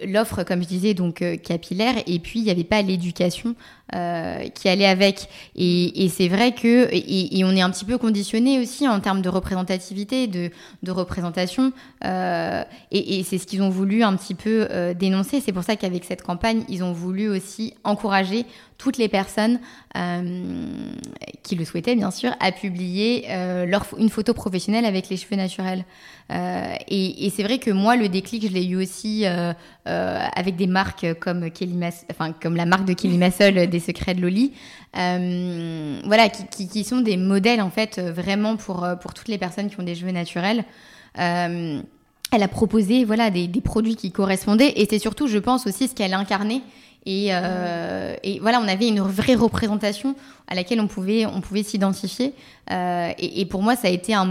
l'offre, comme je disais, donc euh, capillaire, et puis il n'y avait pas l'éducation qui allait avec. Et, c'est vrai que, et, on est un petit peu conditionné aussi en termes de représentativité, de, représentation, et, c'est ce qu'ils ont voulu un petit peu dénoncer. C'est pour ça qu'avec cette campagne, ils ont voulu aussi encourager toutes les personnes qui le souhaitaient, bien sûr, à publier leur, une photo professionnelle avec les cheveux naturels. et, c'est vrai que moi, le déclic, je l'ai eu aussi avec des marques comme, la marque de Kelly Massol des secrets de Loli, voilà, qui, sont des modèles en fait vraiment pour, pour toutes les personnes qui ont des cheveux naturels. Elle a proposé voilà des, produits qui correspondaient et c'est surtout je pense aussi ce qu'elle incarnait. Et, euh, voilà on avait une vraie représentation à laquelle on pouvait on pouvait s'identifier. Euh, et, pour moi ça a été un,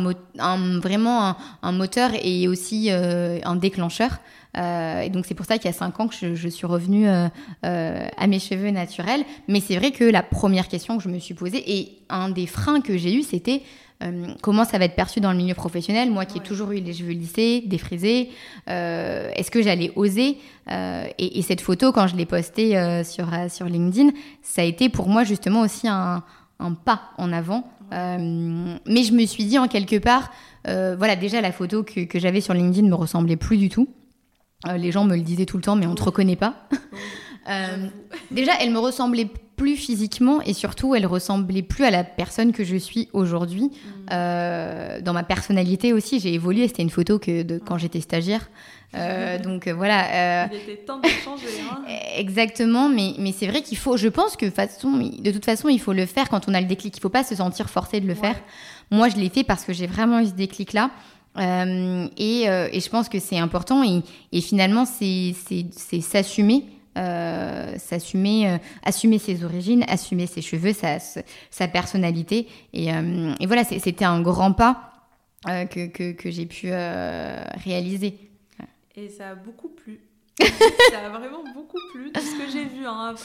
vraiment un, moteur et aussi euh, un déclencheur et donc c'est pour ça qu'il y a cinq ans que je, je suis revenue à mes cheveux naturels. Mais c'est vrai que la première question que je me suis posée et un des freins que j'ai eu c'était euh, comment ça va être perçu dans le milieu professionnel? Moi qui ai toujours eu les cheveux lissés, défrisés, euh, est-ce que j'allais oser? Euh, et, cette photo, quand je l'ai postée sur, sur LinkedIn, ça a été pour moi justement aussi un, pas en avant. mais je me suis dit en quelque part, voilà, déjà la photo que, que j'avais sur LinkedIn me ressemblait plus du tout. Les gens me le disaient tout le temps, mais on ne te reconnaît pas. déjà, elle me ressemblait plus physiquement et surtout elle ressemblait plus à la personne que je suis aujourd'hui. Mm. Euh, dans ma personnalité aussi, j'ai évolué. C'était une photo que de quand j'étais stagiaire. Euh, donc euh, voilà. Il était temps de changer. Hein. Exactement, mais, mais c'est vrai qu'il faut. Je pense que façon, de toute façon, il faut le faire quand on a le déclic. Il faut pas se sentir forcé de le faire. Moi, je l'ai fait parce que j'ai vraiment eu ce déclic là. Et, et, je pense que c'est important et, et finalement c'est s'assumer euh, s'assumer, euh, assumer ses origines, assumer ses cheveux, sa, sa personnalité. Et, euh, et voilà, c'était un grand pas que, que, que j'ai pu réaliser. Et ça a beaucoup plu. ça a vraiment beaucoup plu de ce que j'ai vu hein,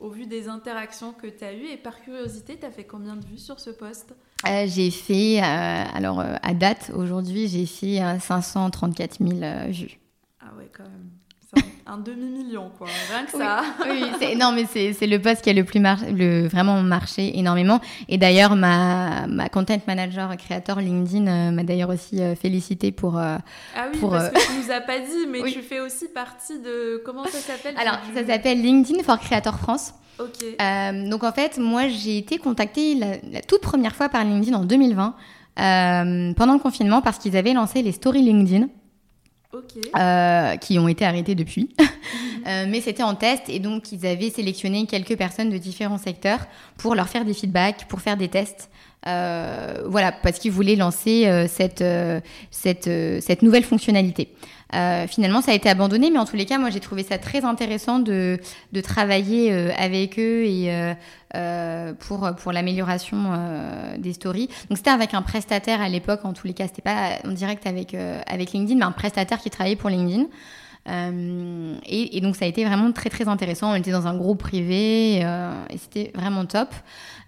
au vu des interactions que tu as eues. Et par curiosité, tu as fait combien de vues sur ce poste? J'ai fait, alors à date, aujourd'hui, j'ai fait 534 000 vues. Ah ouais, quand même un demi-million, quoi. Rien que ça. Oui, non, mais c'est le poste qui a le plus le, vraiment marché énormément. Et d'ailleurs, ma, ma content manager créateur LinkedIn euh, m'a d'ailleurs aussi euh, félicité pour. Euh, ah oui, parce que tu nous as pas dit, mais tu fais aussi partie de. Comment ça s'appelle? Alors, ça s'appelle LinkedIn for Creator France. Ok. donc en fait, moi, j'ai été contactée la, la, toute première fois par LinkedIn en 2020. pendant le confinement parce qu'ils avaient lancé les stories LinkedIn. Euh, qui ont été arrêtés depuis. Euh, mais c'était en test et donc ils avaient sélectionné quelques personnes de différents secteurs pour leur faire des feedbacks, pour faire des tests. Euh, voilà, parce qu'ils voulaient lancer cette, cette, cette nouvelle fonctionnalité. Euh, finalement, ça a été abandonné, mais en tous les cas, moi, j'ai trouvé ça très intéressant de, de travailler euh, avec eux et euh, pour, pour l'amélioration des stories. Donc, c'était avec un prestataire à l'époque, en tous les cas, c'était pas en direct avec, avec LinkedIn, mais un prestataire qui travaillait pour LinkedIn. Et, et, donc ça a été vraiment très très intéressant. On était dans un groupe privé et c'était vraiment top.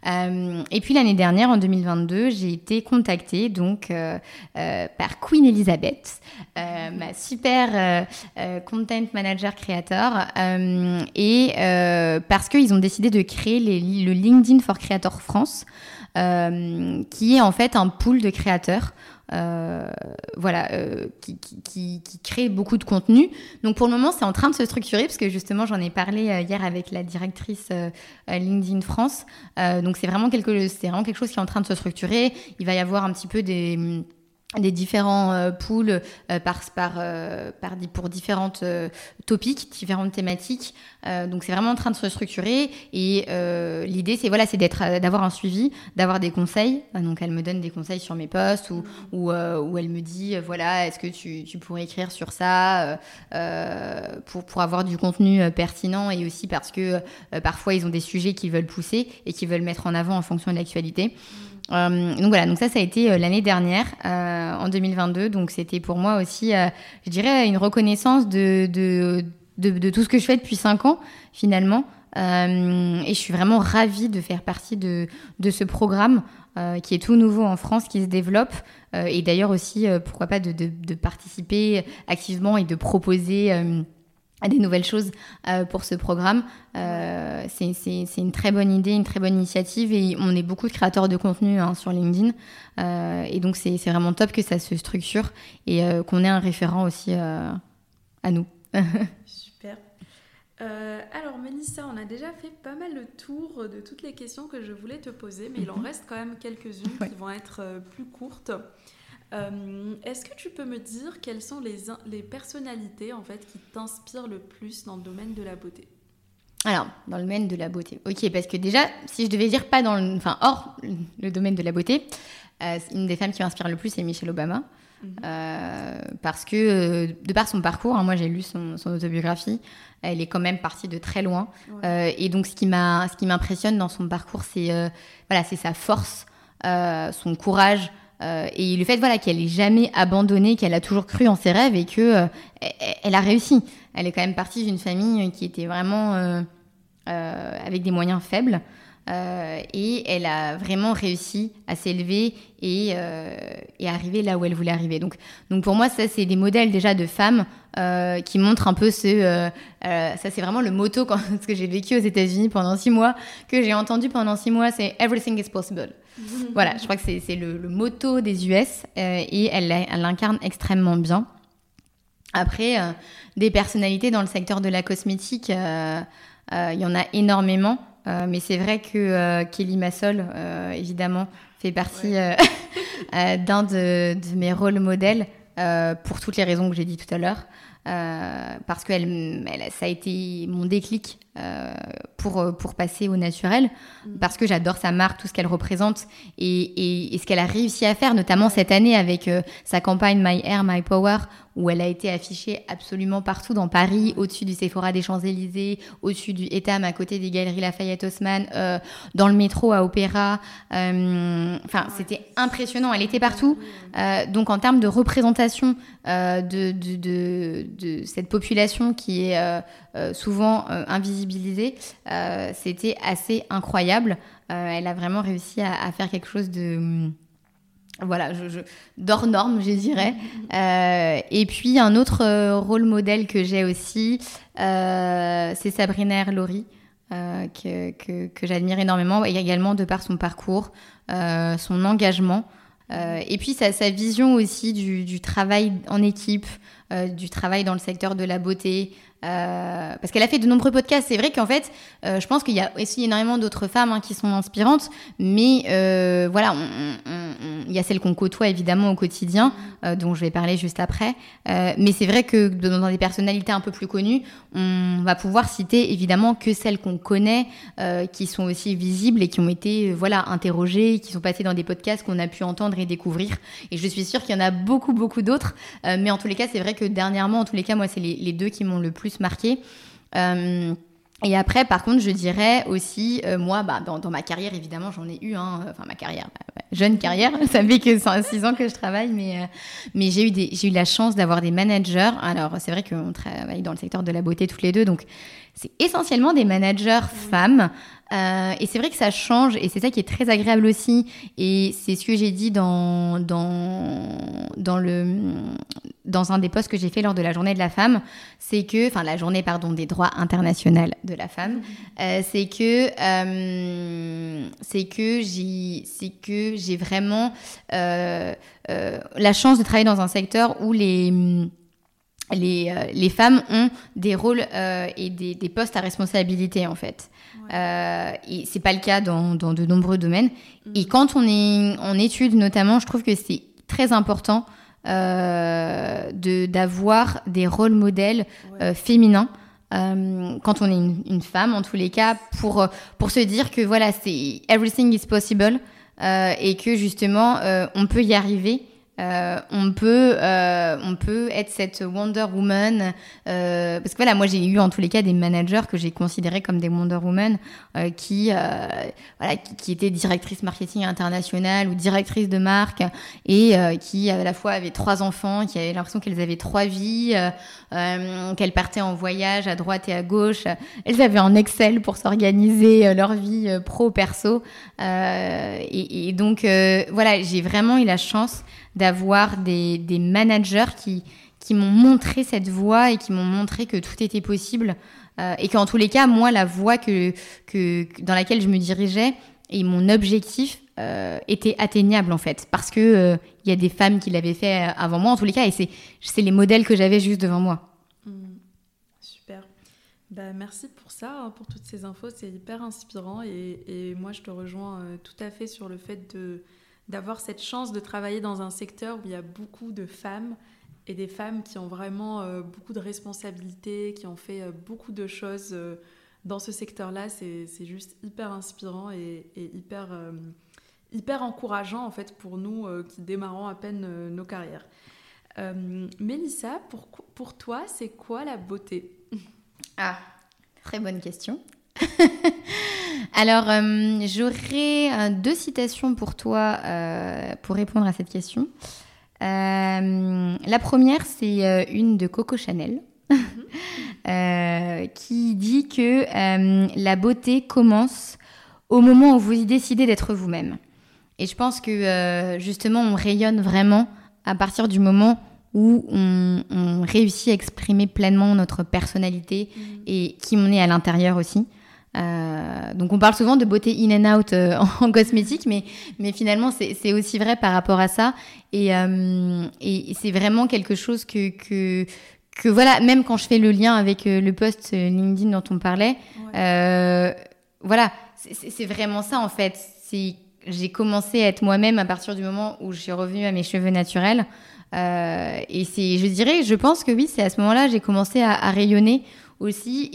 Euh, et puis l'année dernière, en 2022, j'ai été contactée donc euh, euh, par Queen Elizabeth, ma super content manager créateur, et parce qu'ils ont décidé de créer le LinkedIn for Creator France. qui est en fait un pool de créateurs euh, voilà, euh, qui, qui, qui, crée beaucoup de contenu. Donc pour le moment, c'est en train de se structurer parce que justement, j'en ai parlé euh, hier avec la directrice LinkedIn France. donc c'est vraiment quelque, c'est vraiment quelque chose qui est en train de se structurer. Il va y avoir un petit peu des des différents euh, pools euh, par, par, euh, par, pour différentes topics, différentes thématiques. donc c'est vraiment en train de se structurer et l'idée c'est voilà c'est d'être d'avoir un suivi, d'avoir des conseils. Donc elle me donne des conseils sur mes posts ou ou, ou elle me dit voilà est-ce que tu, tu, pourrais écrire sur ça pour pour avoir du contenu pertinent et aussi parce que parfois ils ont des sujets qu'ils veulent pousser et qu'ils veulent mettre en avant en fonction de l'actualité. Euh, donc voilà, donc ça, ça a été euh, l'année dernière, euh, en 2022. Donc c'était pour moi aussi, je dirais, une reconnaissance de, de, tout ce que je fais depuis cinq ans, finalement. et je suis vraiment ravie de faire partie de, de ce programme qui est tout nouveau en France, qui se développe. et d'ailleurs aussi, pourquoi pas, de, participer activement et de proposer à des nouvelles choses euh, pour ce programme. Euh, c'est une très bonne idée, une très bonne initiative et on est beaucoup de créateurs de contenu hein, sur LinkedIn. Euh, et donc c'est vraiment top que ça se structure et qu'on ait un référent aussi à nous. Super. Alors Mélissa, on a déjà fait pas mal le tour de toutes les questions que je voulais te poser, mais il en mhm. reste quand même quelques-unes qui vont être plus courtes. Euh, est-ce que tu peux me dire quelles sont les, les personnalités en fait qui t'inspirent le plus dans le domaine de la beauté? Alors, dans le domaine de la beauté. Ok, parce que déjà, si je devais dire pas dans le, enfin, hors le domaine de la beauté, une des femmes qui m'inspire le plus, c'est Michelle Obama. Mhm. Euh, parce que euh, de par son parcours, hein, moi j'ai lu son, autobiographie, elle est quand même partie de très loin. Euh, et donc ce qui m'impressionne dans son parcours, c'est voilà, c'est sa force, son courage. Et le fait voilà qu'elle ait jamais abandonné, qu'elle a toujours cru en ses rêves et que elle, a réussi. Elle est quand même partie d'une famille qui était vraiment avec des moyens faibles. Euh, et elle a vraiment réussi à s'élever et, euh, et arriver là où elle voulait arriver. Donc, donc pour moi, ça, c'est des modèles déjà de femmes euh, qui montrent un peu ce... ça, c'est vraiment le motto quand, ce que j'ai vécu aux États-Unis pendant six mois, que j'ai entendu pendant six mois, c'est « Everything is possible ». voilà, je crois que c'est le, le, motto des US et elle l'incarne extrêmement bien. Après, des personnalités dans le secteur de la cosmétique, il y en a énormément. Euh, mais c'est vrai que euh, Kelly Massol, euh, évidemment, fait partie d'un de, de, mes rôles modèles pour toutes les raisons que j'ai dit tout à l'heure. Parce que elle, ça a été mon déclic pour, pour passer au naturel, mm. parce que j'adore sa marque, tout ce qu'elle représente et, et, ce qu'elle a réussi à faire, notamment cette année avec sa campagne My Hair, My Power, où elle a été affichée absolument partout dans Paris, au-dessus du Sephora des Champs-Élysées, au-dessus du Etam à côté des Galeries Lafayette Haussmann, euh, dans le métro à Opéra. Euh, enfin, c'était impressionnant. Elle était partout. Euh, donc, en termes de représentation de, de, de, cette population qui est souvent invisibilisée, c'était assez incroyable. elle a vraiment réussi à, faire quelque chose de voilà, je, d'hors norme, je dirais. Euh, et puis un autre euh, rôle modèle que j'ai aussi, euh, c'est Sabrina Erlori, que, que, j'admire énormément, et également de par son parcours, son engagement. et puis sa, sa, vision aussi du travail en équipe, du travail dans le secteur de la beauté, euh, parce qu'elle a fait de nombreux podcasts. C'est vrai qu'en fait, euh, je pense qu'il y a aussi énormément d'autres femmes hein, qui sont inspirantes, mais euh, voilà, il y a celles qu'on côtoie évidemment au quotidien, dont je vais parler juste après. mais c'est vrai que dans des personnalités un peu plus connues, on va pouvoir citer évidemment que celles qu'on connaît, qui sont aussi visibles et qui ont été voilà interrogées, qui sont passées dans des podcasts qu'on a pu entendre et découvrir. Et je suis sûre qu'il y en a beaucoup beaucoup d'autres. mais en tous les cas, c'est vrai que dernièrement, en tous les cas, moi, c'est les, les deux qui m'ont le plus marqué. Euh, et après, par contre, je dirais aussi, euh, moi, bah, dans, ma carrière, évidemment, j'en ai eu, hein, enfin ma carrière, jeune carrière, ça fait que 6 ans que je travaille, mais, euh, mais j'ai eu, des, j'ai eu la chance d'avoir des managers. Alors, c'est vrai qu'on travaille dans le secteur de la beauté toutes les deux, donc c'est essentiellement des managers femmes. Euh, et c'est vrai que ça change et c'est ça qui est très agréable aussi. Et c'est ce que j'ai dit dans, dans, dans, le, dans un des posts que j'ai fait lors de la journée de la femme. C'est que, enfin, la journée, pardon, des droits internationaux de la femme. Mhm. Euh, c'est que, euh, c'est que j'ai, c'est que j'ai vraiment la chance de travailler dans un secteur où les, les, les femmes ont des rôles et des, des postes à responsabilité, en fait. Euh, et c'est pas le cas dans, dans, de nombreux domaines. Et quand on est en études, notamment, je trouve que c'est très important euh, de d'avoir des rôles modèles euh, féminins. Euh, quand on est une, femme, en tous les cas, pour pour se dire que voilà, c'est everything is possible euh, et que justement on peut y arriver euh, on peut euh, on peut être cette Wonder Woman euh, parce que voilà moi j'ai eu en tous les cas des managers que j'ai considérés comme des Wonder Woman qui voilà qui, étaient directrices marketing internationale ou directrices de marque et qui à la fois avaient trois enfants qui avaient l'impression qu'elles avaient trois vies qu'elles partaient en voyage à droite et à gauche. Elles avaient un Excel pour s'organiser leur vie pro perso. Et, et, donc voilà j'ai vraiment eu la chance d'avoir des, des, managers qui, qui m'ont montré cette voie et qui m'ont montré que tout était possible. Euh, et qu'en tous les cas, moi, la voie que, que, dans laquelle je me dirigeais et mon objectif euh, était atteignable en fait. Parce que euh, il y a des femmes qui l'avaient fait avant moi, en tous les cas, et c'est les modèles que j'avais juste devant moi. Mmh. super. Bah, merci pour ça, hein, pour toutes ces infos, c'est hyper inspirant et, et, moi je te rejoins tout à fait sur le fait de d'avoir cette chance de travailler dans un secteur où il y a beaucoup de femmes et des femmes qui ont vraiment beaucoup de responsabilités, qui ont fait beaucoup de choses dans ce secteur-là. C'est juste hyper inspirant et, et hyper hyper encourageant en fait pour nous euh, qui démarrons à peine euh, nos carrières. Euh, Mélissa, pour, pour toi, c'est quoi la beauté? Ah, très bonne question. Alors, j'aurais deux citations pour toi pour répondre à cette question. la première, c'est une de Coco Chanel. Mhm. qui dit que la beauté commence au moment où vous décidez d'être vous-même. Et je pense que euh, justement, on rayonne vraiment à partir du moment où on, réussit à exprimer pleinement notre personnalité mm. et qui on est à l'intérieur aussi. Euh, donc on parle souvent de beauté in and out euh, en, cosmétique, mais, mais finalement c'est aussi vrai par rapport à ça. Et, et c'est vraiment quelque chose que, que, que, voilà, même quand je fais le lien avec le post LinkedIn dont on parlait, voilà, c'est vraiment ça en fait. J'ai commencé à être moi-même à partir du moment où je suis revenue à mes cheveux naturels. Euh, et c'est, je dirais, je pense que oui, c'est à ce moment-là j'ai commencé à, rayonner aussi.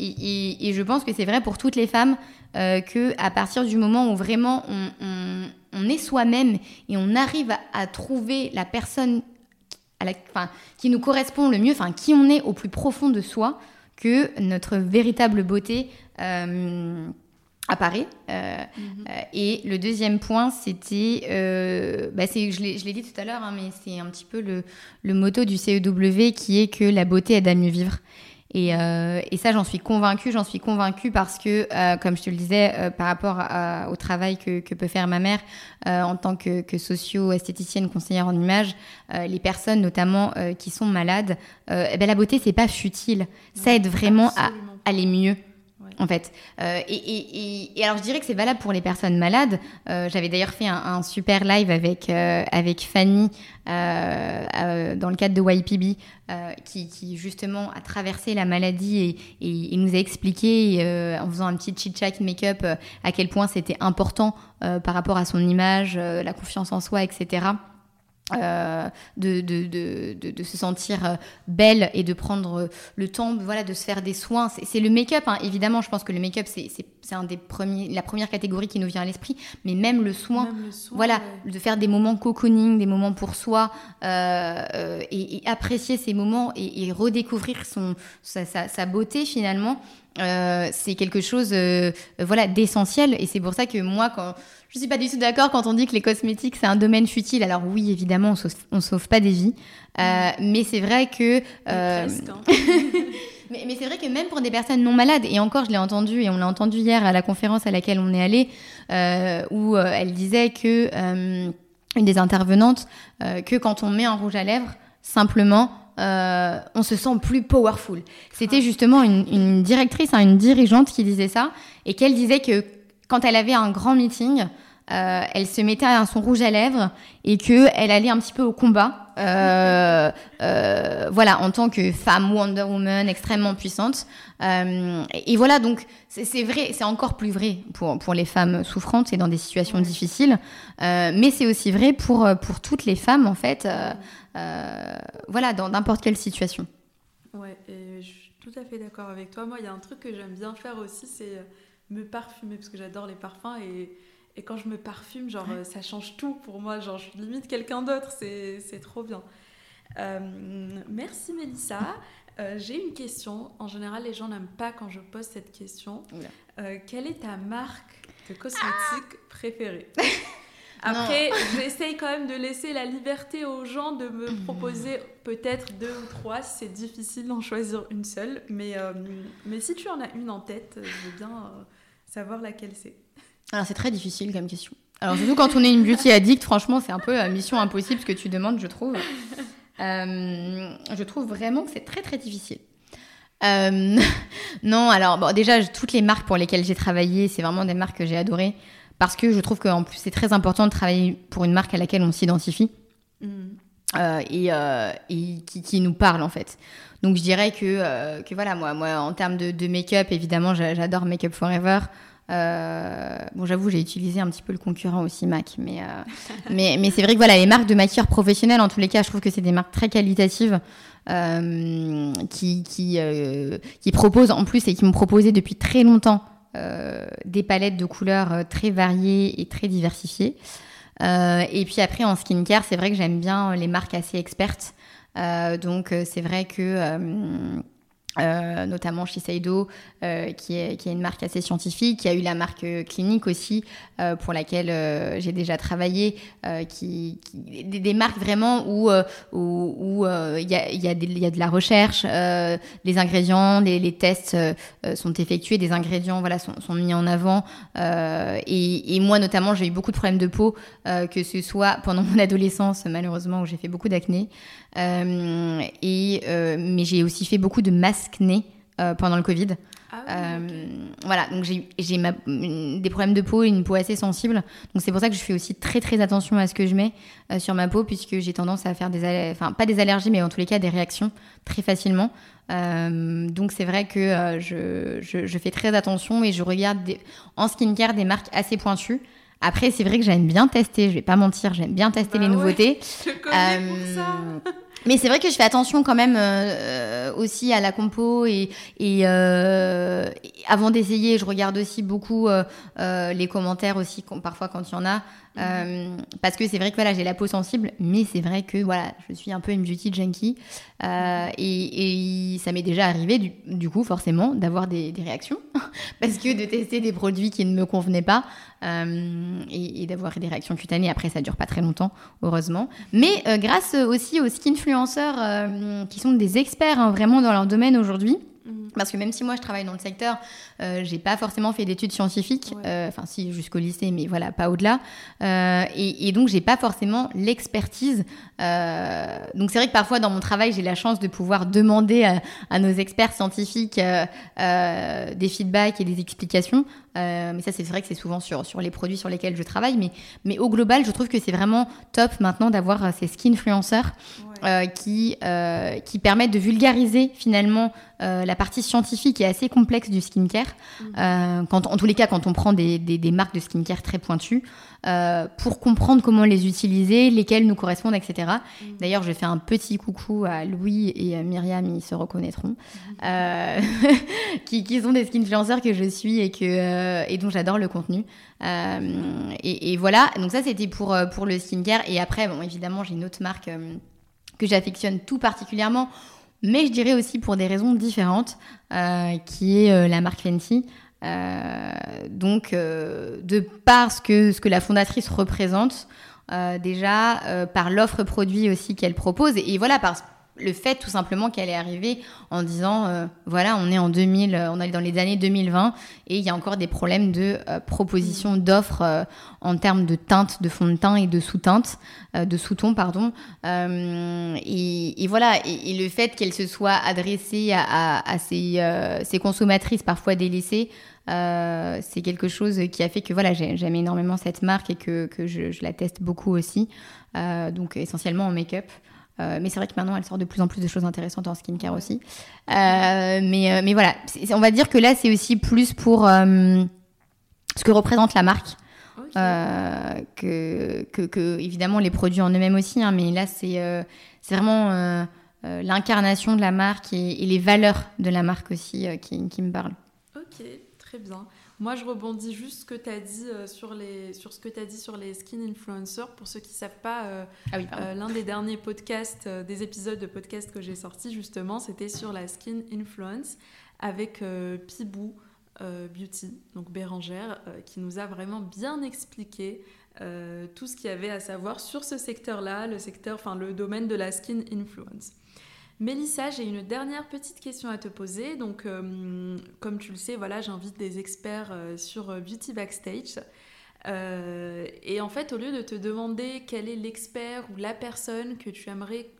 Et, je pense que c'est vrai pour toutes les femmes euh, que à partir du moment où vraiment on, est soi-même et on arrive à, trouver la personne à la, qui nous correspond le mieux, enfin qui on est au plus profond de soi, que notre véritable beauté. Euh, apparaît. Euh, mhm. euh, et le deuxième point, c'était, euh, bah je l'ai dit tout à l'heure, hein, mais c'est un petit peu le, le motto du CEW qui est que la beauté aide à mieux vivre. Et, et ça, j'en suis convaincue. J'en suis convaincue parce que, comme je te le disais, par rapport au travail que, que, peut faire ma mère en tant que, que socio-esthéticienne conseillère en image, les personnes notamment qui sont malades, eh ben, la beauté, c'est pas futile. Ça aide vraiment à aller mieux en fait. Euh, et, alors je dirais que c'est valable pour les personnes malades. Euh, j'avais d'ailleurs fait un, super live avec, euh, avec Fanny dans le cadre de YPB, qui, justement a traversé la maladie et, nous a expliqué en faisant un petit chit-chat make-up à quel point c'était important par rapport à son image, la confiance en soi, etc. Euh, de, de, de, de, se sentir euh, belle et de prendre le temps voilà, de se faire des soins. C'est le make-up, hein. évidemment, je pense que le make-up, c'est un des premiers, la première catégorie qui nous vient à l'esprit, mais même le soin, voilà, de faire des moments cocooning, des moments pour soi, euh, et, apprécier ces moments et, redécouvrir son, sa, sa beauté finalement. Euh, c'est quelque chose euh, voilà d'essentiel et c'est pour ça que moi quand je suis pas du tout d'accord quand on dit que les cosmétiques c'est un domaine futile alors oui évidemment on sauve, sauve pas des vies euh, mm. mais c'est vrai que hein. mais, mais c'est vrai que même pour des personnes non malades et encore je l'ai entendu et on l'a entendu hier à la conférence à laquelle on est allé où elle disait que une des intervenantes que quand on met un rouge à lèvres simplement euh, on se sent plus powerful. C'était justement une, directrice, hein, une dirigeante qui disait ça, et qu'elle disait que quand elle avait un grand meeting, euh, elle se mettait à son rouge à lèvres et que elle allait un petit peu au combat. Euh, voilà, en tant que femme Wonder Woman extrêmement puissante. Et, voilà, donc c'est vrai, c'est encore plus vrai pour, pour les femmes souffrantes et dans des situations difficiles, mais c'est aussi vrai pour, pour toutes les femmes en fait. Euh, voilà, dans n'importe quelle situation. Ouais, et je suis tout à fait d'accord avec toi. Moi, il y a un truc que j'aime bien faire aussi, c'est euh, me parfumer, parce que j'adore les parfums et, et, quand je me parfume, genre, euh, ça change tout pour moi. Genre, je limite quelqu'un d'autre, c'est trop bien. merci Mélissa. J'ai une question. En général, les gens n'aiment pas quand je pose cette question. quelle est ta marque de cosmétiques préférée? Après, j'essaye quand même de laisser la liberté aux gens de me proposer peut-être deux ou trois. C'est difficile d'en choisir une seule. Mais, euh, mais si tu en as une en tête, je veux bien euh, savoir laquelle c'est. Alors, c'est très difficile comme question. Alors, surtout quand on est une beauty addict, franchement, c'est un peu la mission impossible ce que tu demandes, je trouve. Euh, je trouve vraiment que c'est très, très difficile. non, alors bon, déjà, toutes les marques pour lesquelles j'ai travaillé, c'est vraiment des marques que j'ai adorées parce que je trouve qu'en plus c'est très important de travailler pour une marque à laquelle on s'identifie. Mm. et, qui, nous parle en fait. Donc je dirais que, que voilà, moi, moi en termes de, de make-up, évidemment, j'adore Make Up Forever. Euh, bon, j'avoue, j'ai utilisé un petit peu le concurrent aussi, MAC, mais, euh, mais, mais c'est vrai que voilà, les marques de maquilleurs professionnels, en tous les cas, je trouve que c'est des marques très qualitatives euh, qui, qui, qui proposent en plus et qui m'ont proposé depuis très longtemps des palettes de couleurs très variées et très diversifiées. et puis après, en skincare, c'est vrai que j'aime bien les marques assez expertes. donc, c'est vrai que euh, notamment Shiseido, euh, qui, est, qui est une marque assez scientifique, qui a eu la marque euh, clinique aussi, euh, pour laquelle euh, j'ai déjà travaillé, qui, qui des, marques vraiment où il où, y, a, y, a y, a, de la recherche, les ingrédients, les, les tests sont effectués, des ingrédients voilà, sont, sont mis en avant. Et, et, moi notamment, j'ai eu beaucoup de problèmes de peau, que ce soit pendant mon adolescence, malheureusement, où j'ai fait beaucoup d'acné, et, mais j'ai aussi fait beaucoup de masques euh, pendant le Covid. Ah euh, voilà, donc j'ai des problèmes de peau et une peau assez sensible. Donc c'est pour ça que je fais aussi très très attention à ce que je mets euh, sur ma peau, puisque j'ai tendance à faire des, enfin pas des allergies, mais en tous les cas des réactions très facilement. donc c'est vrai que je, je, fais très attention et je regarde des, en skincare des marques assez pointues. Après, c'est vrai que j'aime bien tester, je vais pas mentir, j'aime bien tester bah les nouveautés. Je connais pour ça. Mais c'est vrai que je fais attention quand même euh, aussi à la compo et, et euh, avant d'essayer, je regarde aussi beaucoup euh, les commentaires aussi parfois quand il y en a. Euh, parce que c'est vrai que voilà, j'ai la peau sensible, mais c'est vrai que voilà, je suis un peu une beauty junkie. Et, et, ça m'est déjà arrivé, du, du coup, forcément, d'avoir des, des, réactions. parce que de tester des produits qui ne me convenaient pas et, et d'avoir des réactions cutanées, après, ça dure pas très longtemps, heureusement. Mais grâce aussi aux euh, qui sont des experts hein, vraiment dans leur domaine aujourd'hui, Mhm. Parce que même si moi je travaille dans le secteur, euh, j'ai pas forcément fait d'études scientifiques, euh, enfin si jusqu'au lycée, mais voilà, pas au-delà. Euh, et, et, donc j'ai pas forcément l'expertise. Donc c'est vrai que parfois dans mon travail j'ai la chance de pouvoir demander à, à nos experts scientifiques des feedbacks et des explications. mais ça c'est vrai que c'est souvent sur, sur les produits sur lesquels je travaille. Mais, mais au global, je trouve que c'est vraiment top maintenant d'avoir ces skin-influenceurs ouais. Qui, qui permettent de vulgariser finalement euh, la partie scientifique est assez complexe du skincare. Mmh. Euh, quand, en tous les cas, quand on prend des, des, des marques de skincare très pointues, euh, pour comprendre comment les utiliser, lesquelles nous correspondent, etc. Mmh. D'ailleurs, je fais un petit coucou à Louis et à Myriam, ils se reconnaîtront, mmh. euh, qui, qui, sont des skinfluenceurs que je suis et, que, euh, et dont j'adore le contenu. Et, et, voilà, donc ça c'était pour, pour le skincare. Et après, bon, évidemment, j'ai une autre marque que j'affectionne tout particulièrement mais je dirais aussi pour des raisons différentes, euh, qui est euh, la marque Fenty. Euh, donc, de par ce que, la fondatrice représente, déjà par l'offre produit aussi qu'elle propose, et, et voilà, par le fait tout simplement qu'elle est arrivée en disant euh, voilà on est en 2000 on est dans les années 2020 et il y a encore des problèmes de euh, proposition d'offres euh, en termes de teinte de fond de teint et de sous-teinte euh, de sous-ton pardon. Euh, et, et, voilà et, et le fait qu'elle se soit adressée à, à, à ses, ses, consommatrices parfois délaissées c'est quelque chose qui a fait que voilà j'aime énormément cette marque et que, que je, je, la teste beaucoup aussi donc essentiellement en make-up euh, mais c'est vrai que maintenant, elle sort de plus en plus de choses intéressantes en skincare aussi. Euh, mais, euh, mais voilà, on va dire que là, c'est aussi plus pour euh, ce que représente la marque. Okay. que, que, que, évidemment, les produits en eux-mêmes aussi. Hein, mais là, c'est c'est vraiment l'incarnation de la marque et, et, les valeurs de la marque aussi qui, qui me parlent. Ok, très bien. Moi, je rebondis juste ce que tu as dit euh, sur, les, sur ce que tu as dit sur les skin influencers. Pour ceux qui ne savent pas, euh, ah oui, euh, l'un des derniers podcasts, des épisodes de podcast que j'ai sortis, justement, c'était sur la skin influence avec Pibou Beauty, donc Bérangère, qui nous a vraiment bien expliqué tout ce qu'il y avait à savoir sur ce secteur-là, le secteur, enfin le domaine de la skin influence. Mélissa, j'ai une dernière petite question à te poser. Donc, euh, comme tu le sais, voilà, j'invite des experts euh, sur euh, Beauty Backstage. Et en fait, au lieu de te demander quel est l'expert ou la personne que tu aimerais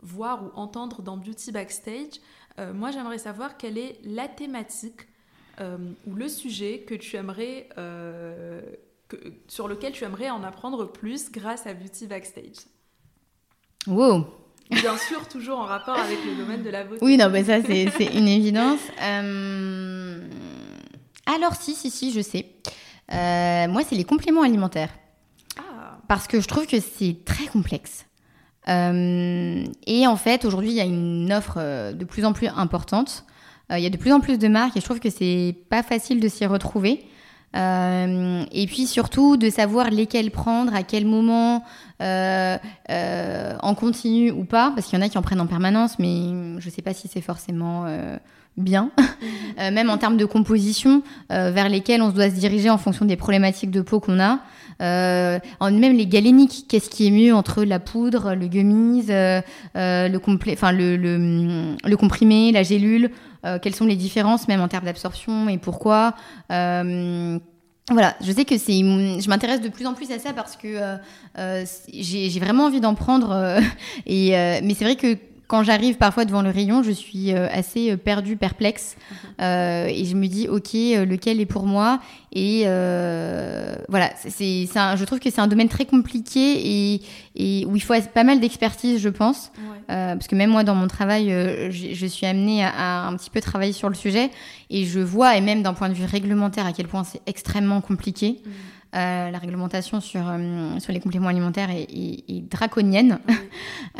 voir ou entendre dans Beauty Backstage, moi j'aimerais savoir quelle est la thématique ou le sujet que tu aimerais, sur lequel tu aimerais en apprendre plus grâce à Beauty Backstage. Wow Bien sûr, toujours en rapport avec le domaine de la beauté. Oui, non, mais ça, c'est une évidence. Euh, alors, si, si, si, je sais. Euh, moi, c'est les compléments alimentaires. Ah. Parce que je trouve que c'est très complexe. Euh, et en fait, aujourd'hui, il y a une offre de plus en plus importante. il y a de plus en plus de marques et je trouve que c'est pas facile de s'y retrouver. Euh, et puis surtout de savoir lesquels prendre, à quel moment, euh, euh, en continu ou pas, parce qu'il y en a qui en prennent en permanence, mais je ne sais pas si c'est forcément bien, même en termes de composition, vers lesquels on doit se diriger en fonction des problématiques de peau qu'on a. même les galéniques, qu'est-ce qui est mieux entre la poudre, le gummies, le, enfin le, le, comprimé, la gélule quelles sont les différences même en termes d'absorption et pourquoi. Euh, voilà, je sais que c'est, je m'intéresse de plus en plus à ça parce que euh, j'ai vraiment envie d'en prendre. et mais c'est vrai que quand j'arrive parfois devant le rayon, je suis euh, assez euh, perdue, perplexe. Mhm. Euh, et je me dis, OK, lequel est pour moi? Et voilà, c'est, je trouve que c'est un domaine très compliqué et, et où il faut pas mal d'expertise, je pense. parce que même moi, dans mon travail, je, suis amenée à, un petit peu travailler sur le sujet. Et je vois, et même d'un point de vue réglementaire, à quel point c'est extrêmement compliqué. Mhm. Euh, la réglementation sur, euh, sur les compléments alimentaires est, draconienne.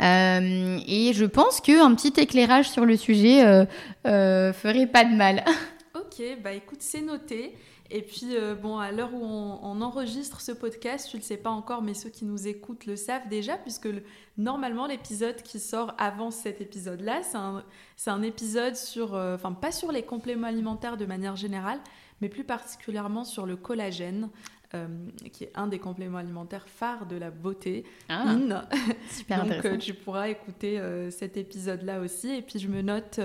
Euh, et je pense qu'un petit éclairage sur le sujet ferait pas de mal. ok, bah écoute, c'est noté. Et puis, bon, à l'heure où on, enregistre ce podcast, tu ne le sais pas encore, mais ceux qui nous écoutent le savent déjà, puisque normalement, l'épisode qui sort avant cet épisode-là, c'est un, un, épisode sur, enfin, pas sur les compléments alimentaires de manière générale, mais plus particulièrement sur le collagène. Euh, qui est un des compléments alimentaires phares de la beauté. Ah, super Donc euh, tu pourras écouter euh, cet épisode-là aussi. Et puis je me note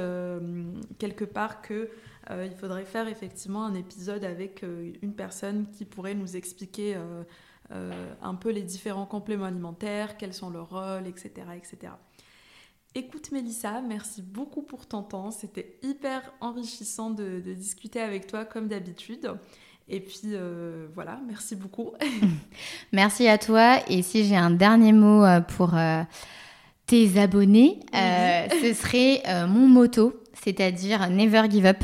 quelque part que il faudrait faire effectivement un épisode avec une personne qui pourrait nous expliquer un peu les différents compléments alimentaires, quels sont leurs rôles, etc., etc. Écoute Mélissa, merci beaucoup pour ton temps. C'était hyper enrichissant de, de discuter avec toi comme d'habitude. Et puis euh, voilà, merci beaucoup. merci à toi. Et si j'ai un dernier mot euh, pour euh, tes abonnés, ce serait mon motto, c'est-à-dire Never Give Up.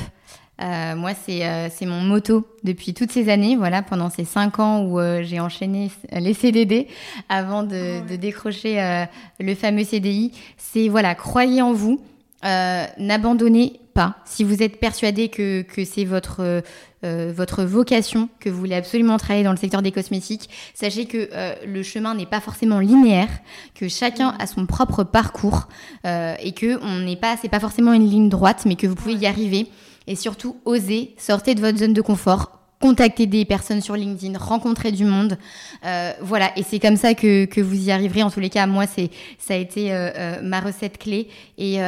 moi, c'est mon motto depuis toutes ces années, voilà, pendant ces cinq ans où j'ai enchaîné les CDD avant de, ah de décrocher le fameux CDI. C'est, voilà, croyez en vous, n'abandonnez pas. Si vous êtes persuadé que, que c'est votre, euh, euh, votre vocation, que vous voulez absolument travailler dans le secteur des cosmétiques, sachez que euh, le chemin n'est pas forcément linéaire, que chacun a son propre parcours et que on n'est pas, c'est pas forcément une ligne droite, mais que vous pouvez y arriver. Et surtout, osez, sortez de votre zone de confort, contacter des personnes sur LinkedIn, rencontrer du monde. Euh, voilà, et c'est comme ça que, que, vous y arriverez. En tous les cas, moi, c'est ça a été euh, euh, ma recette clé. Et,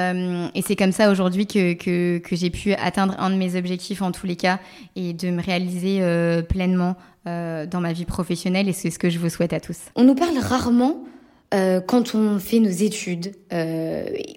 c'est comme ça aujourd'hui que, que j'ai pu atteindre un de mes objectifs en tous les cas et de me réaliser pleinement dans ma vie professionnelle. Et c'est ce que je vous souhaite à tous. On nous parle rarement, quand on fait nos études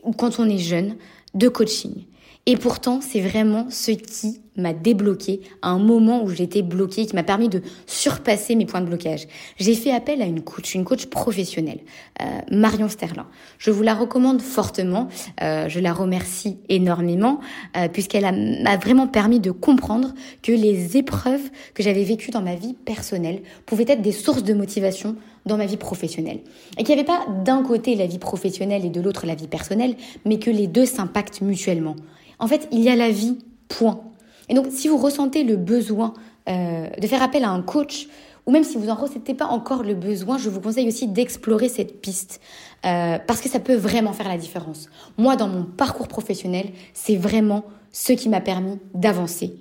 ou quand on est jeune, de coaching. Et pourtant, c'est vraiment ce qui m'a débloqué à un moment où j'étais bloquée, qui m'a permis de surpasser mes points de blocage. J'ai fait appel à une coach, une coach professionnelle, euh, Marion Sterlin. Je vous la recommande fortement. Euh, je la remercie énormément euh, puisqu'elle m'a vraiment permis de comprendre que les épreuves que j'avais vécues dans ma vie personnelle pouvaient être des sources de motivation dans ma vie professionnelle. Et qu'il n'y avait pas d'un côté la vie professionnelle et de l'autre la vie personnelle, mais que les deux s'impactent mutuellement. En fait, il y a la vie, point. Et donc, si vous ressentez le besoin euh, de faire appel à un coach, ou même si vous n'en ressentez pas encore le besoin, je vous conseille aussi d'explorer cette piste, euh, parce que ça peut vraiment faire la différence. Moi, dans mon parcours professionnel, c'est vraiment ce qui m'a permis d'avancer.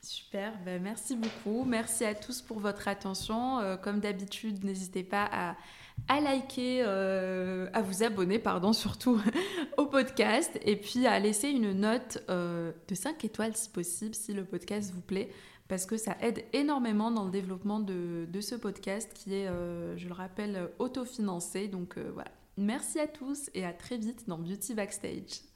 Super, ben merci beaucoup. Merci à tous pour votre attention. Euh, comme d'habitude, n'hésitez pas à à liker, euh, à vous abonner, pardon, surtout au podcast, et puis à laisser une note euh, de 5 étoiles si possible, si le podcast vous plaît, parce que ça aide énormément dans le développement de, ce podcast qui est, euh, je le rappelle, autofinancé. Donc voilà, merci à tous et à très vite dans Beauty Backstage.